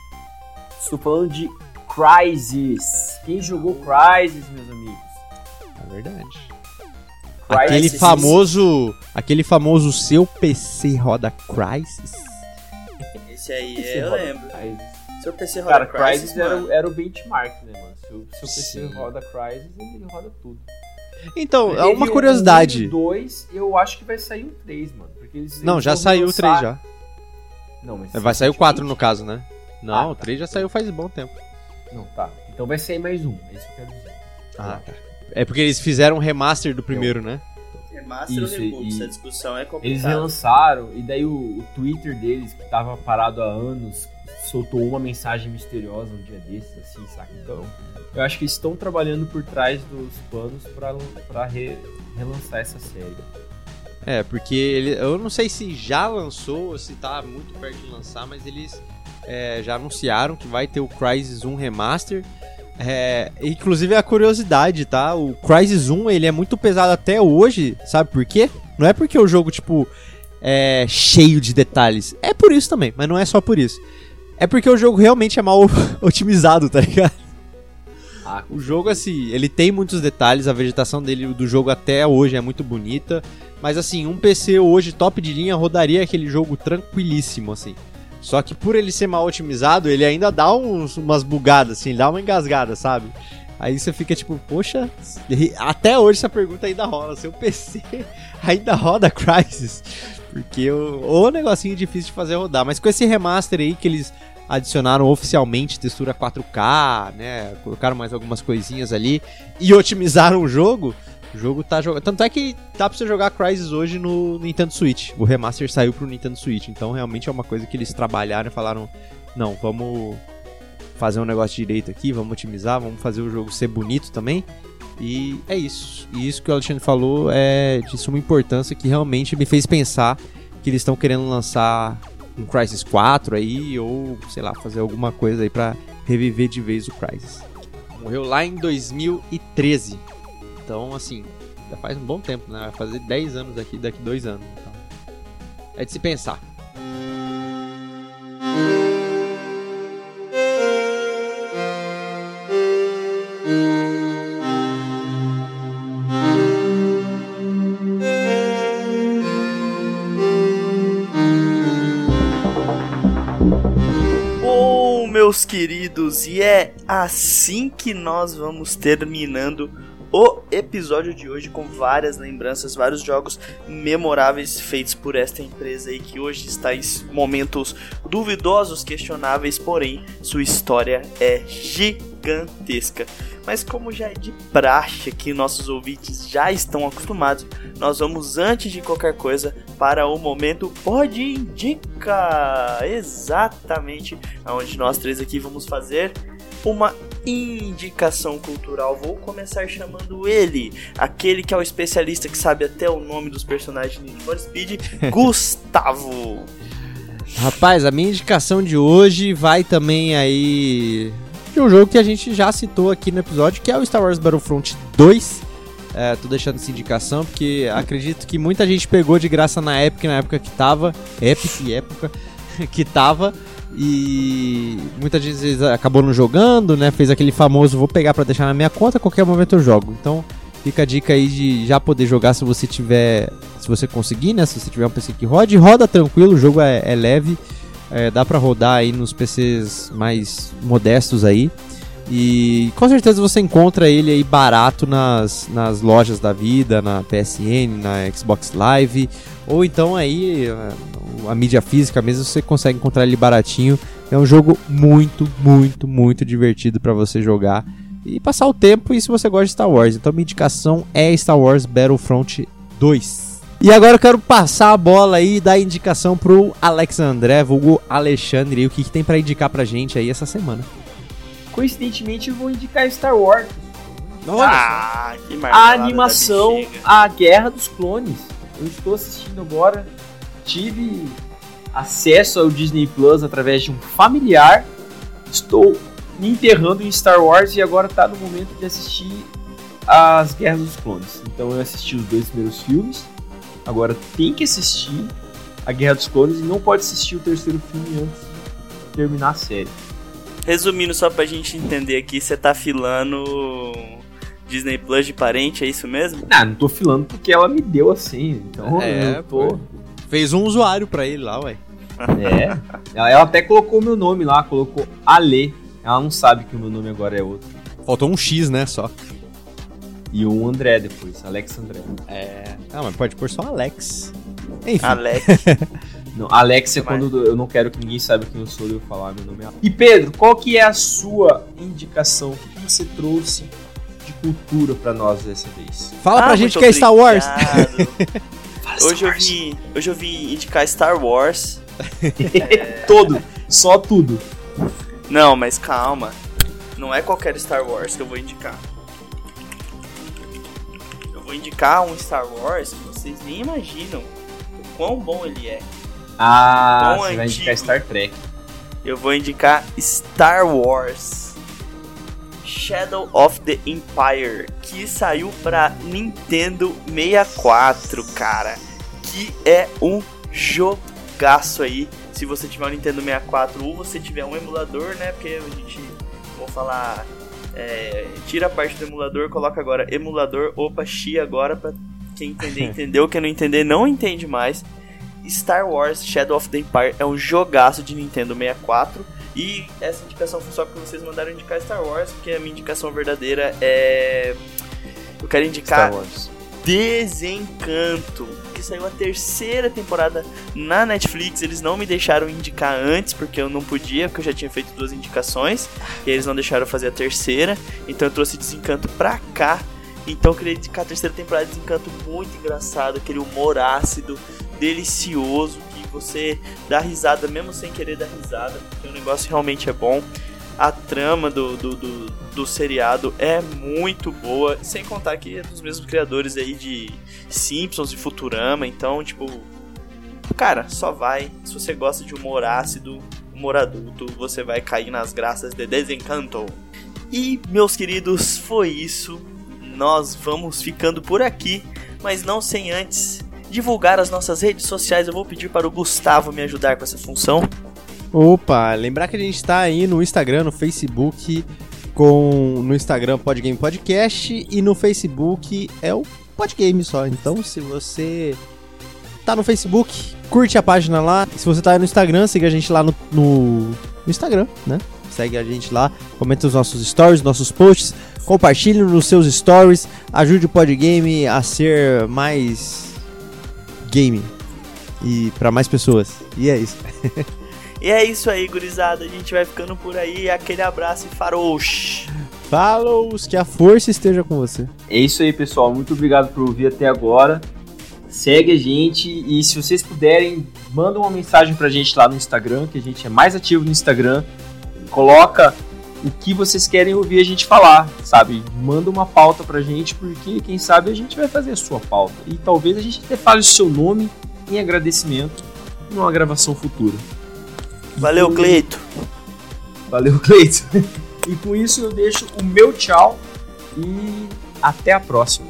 Estou falando de Crysis. Quem jogou Crysis, meus amigos? É verdade. Crysis. Aquele famoso, aquele famoso seu PC roda Crysis. Esse aí PC eu lembro. Crysis. Seu PC roda Cara, Crysis Crysis, era, era o benchmark, né, mano? Se o, se o PC Sim. roda Crysis, ele roda tudo. Então, é uma o curiosidade. 2, eu acho que vai sair o 3, mano. Porque eles, Não, eles já saiu o 3 lançar- já. Não, mas Vai sair o 4 no caso, né? Não, Ah, o tá. 3 já saiu faz bom tempo. Não, tá. Então vai sair mais um. É isso que eu quero dizer. Ah, tá. É porque eles fizeram um remaster do primeiro, né? Remaster Isso, ou reboot? e- Essa discussão é Eles complicada. relançaram, e daí o, o Twitter deles, que tava parado há anos, soltou uma mensagem misteriosa um dia desses, assim, saca? Então, eu acho que eles estão trabalhando por trás dos planos pra, pra re- relançar essa série. É, porque ele, eu não sei se já lançou ou se tá muito perto de lançar, mas eles é, já anunciaram que vai ter o Crysis 1 Remaster. É, inclusive a curiosidade, tá? O Crysis 1 ele é muito pesado até hoje, sabe por quê? Não é porque o jogo, tipo, é cheio de detalhes. É por isso também, mas não é só por isso. É porque o jogo realmente é mal otimizado, tá ligado? Ah, O jogo, assim, ele tem muitos detalhes, a vegetação dele do jogo até hoje é muito bonita. Mas assim, um PC hoje top de linha rodaria aquele jogo tranquilíssimo, assim. Só que por ele ser mal otimizado, ele ainda dá uns, umas bugadas, assim, dá uma engasgada, sabe? Aí você fica tipo, poxa, até hoje essa pergunta ainda rola. Seu PC ainda roda Crysis? Porque o, o negocinho difícil de fazer rodar. Mas com esse remaster aí que eles adicionaram oficialmente textura 4K, né? Colocaram mais algumas coisinhas ali e otimizaram o jogo. O jogo tá jogando. Tanto é que dá pra você jogar Crysis hoje no Nintendo Switch. O remaster saiu pro Nintendo Switch. Então realmente é uma coisa que eles trabalharam e falaram: não, vamos fazer um negócio direito aqui, vamos otimizar, vamos fazer o jogo ser bonito também. E é isso. E isso que o Alexandre falou é de suma importância que realmente me fez pensar que eles estão querendo lançar um Crysis 4 aí, ou sei lá, fazer alguma coisa aí pra reviver de vez o Crysis. Morreu lá em 2013. Então, assim, já faz um bom tempo, né? Vai fazer 10 anos daqui, daqui dois anos. Então. É de se pensar. Meus queridos, e é assim que nós vamos terminando episódio de hoje com várias lembranças, vários jogos memoráveis feitos por esta empresa aí que hoje está em momentos duvidosos, questionáveis, porém sua história é gigantesca. Mas como já é de praxe que nossos ouvintes já estão acostumados, nós vamos antes de qualquer coisa para o momento Pode Indica, exatamente, onde nós três aqui vamos fazer uma indicação cultural. Vou começar chamando ele, aquele que é o especialista que sabe até o nome dos personagens de Need for Speed, Gustavo. Rapaz, a minha indicação de hoje vai também aí de um jogo que a gente já citou aqui no episódio, que é o Star Wars Battlefront 2. É, tô deixando essa indicação porque acredito que muita gente pegou de graça na época, na época que tava, Epic e época que tava. E muitas vezes acabou não jogando, né? Fez aquele famoso vou pegar pra deixar na minha conta, qualquer momento eu jogo. Então fica a dica aí de já poder jogar se você tiver. Se você conseguir, né? Se você tiver um PC que rode, roda tranquilo, o jogo é, é leve. É, dá pra rodar aí nos PCs mais modestos aí. E com certeza você encontra ele aí barato nas, nas lojas da vida, na PSN, na Xbox Live, ou então aí a, a mídia física mesmo você consegue encontrar ele baratinho. É um jogo muito, muito, muito divertido para você jogar e passar o tempo. E se você gosta de Star Wars, então minha indicação é Star Wars Battlefront 2. E agora eu quero passar a bola aí e dar indicação pro Alex André, vulgo Alexandre, e o que, que tem para indicar pra gente aí essa semana. Coincidentemente, eu vou indicar Star Wars. Ah, que A animação. A Guerra dos Clones. Eu estou assistindo agora. Tive acesso ao Disney Plus através de um familiar. Estou me enterrando em Star Wars e agora está no momento de assistir as Guerras dos Clones. Então eu assisti os dois primeiros filmes. Agora tem que assistir a Guerra dos Clones e não pode assistir o terceiro filme antes de terminar a série. Resumindo só pra gente entender aqui, você tá filando Disney Plus de parente, é isso mesmo? Ah, não tô filando porque ela me deu assim. Então É, eu tô. Fez um usuário pra ele lá, ué. É. Ela, ela até colocou o meu nome lá, colocou Ale. Ela não sabe que o meu nome agora é outro. Faltou um X, né, só. E o André depois, Alex André. É. Ah, mas pode pôr só Alex. Enfim. Alex. Não, Alex Mas- quando eu não quero que ninguém saiba quem eu sou e eu falar meu nome é Alex. E Pedro, qual que é a sua indicação? O que você trouxe de cultura pra nós dessa vez? Fala pra Ah, gente muito que é Star Wars. Hoje eu vim, hoje eu vim indicar Star Wars. Todo, só tudo. Não, mas calma. Não é qualquer Star Wars que eu vou indicar. Eu vou indicar um Star Wars que vocês nem imaginam o quão bom ele é. Ah, Bom você vai antigo. indicar Star Trek. Eu vou indicar Star Wars Shadow of the Empire, que saiu pra Nintendo 64, cara. Que é um jogaço aí. Se você tiver um Nintendo 64 ou você tiver um emulador, né? Porque a gente, vou falar, é, tira a parte do emulador, coloca agora emulador, opa, chi agora pra quem entender, entendeu. Quem não entender, não entende mais. Star Wars Shadow of the Empire é um jogaço de Nintendo 64. E essa indicação foi só porque vocês mandaram indicar Star Wars, porque a minha indicação verdadeira é. Eu quero indicar Star Wars. Desencanto, que saiu a terceira temporada na Netflix. Eles não me deixaram indicar antes, porque eu não podia, porque eu já tinha feito duas indicações. E eles não deixaram fazer a terceira. Então eu trouxe Desencanto pra cá. Então eu queria indicar a terceira temporada de Desencanto muito engraçado, aquele humor ácido, delicioso, que você dá risada mesmo sem querer dar risada, porque o negócio realmente é bom. A trama do, do, do, do seriado é muito boa, sem contar que é dos mesmos criadores aí de Simpsons e Futurama, então, tipo, cara, só vai. Se você gosta de humor ácido, humor adulto, você vai cair nas graças de Desencanto. E, meus queridos, foi isso. Nós vamos ficando por aqui, mas não sem antes divulgar as nossas redes sociais. Eu vou pedir para o Gustavo me ajudar com essa função. Opa, lembrar que a gente tá aí no Instagram, no Facebook, com no Instagram Podgame Podcast e no Facebook é o Podgame só. Então, se você tá no Facebook, curte a página lá. Se você tá no Instagram, siga a gente lá no, no, no Instagram, né? Segue a gente lá, comenta os nossos stories, nossos posts, compartilhe nos seus stories, ajude o Podgame a ser mais game e para mais pessoas. E é isso. E é isso aí, gurizada. A gente vai ficando por aí. Aquele abraço e farouche. Falou, que a força esteja com você. É isso aí, pessoal. Muito obrigado por ouvir até agora. Segue a gente e se vocês puderem, manda uma mensagem pra gente lá no Instagram, que a gente é mais ativo no Instagram. Coloca o que vocês querem ouvir a gente falar, sabe? Manda uma pauta pra gente, porque quem sabe a gente vai fazer a sua pauta. E talvez a gente até fale o seu nome em agradecimento numa gravação futura. Valeu, Cleito. Valeu, Cleiton. E com isso eu deixo o meu tchau e até a próxima.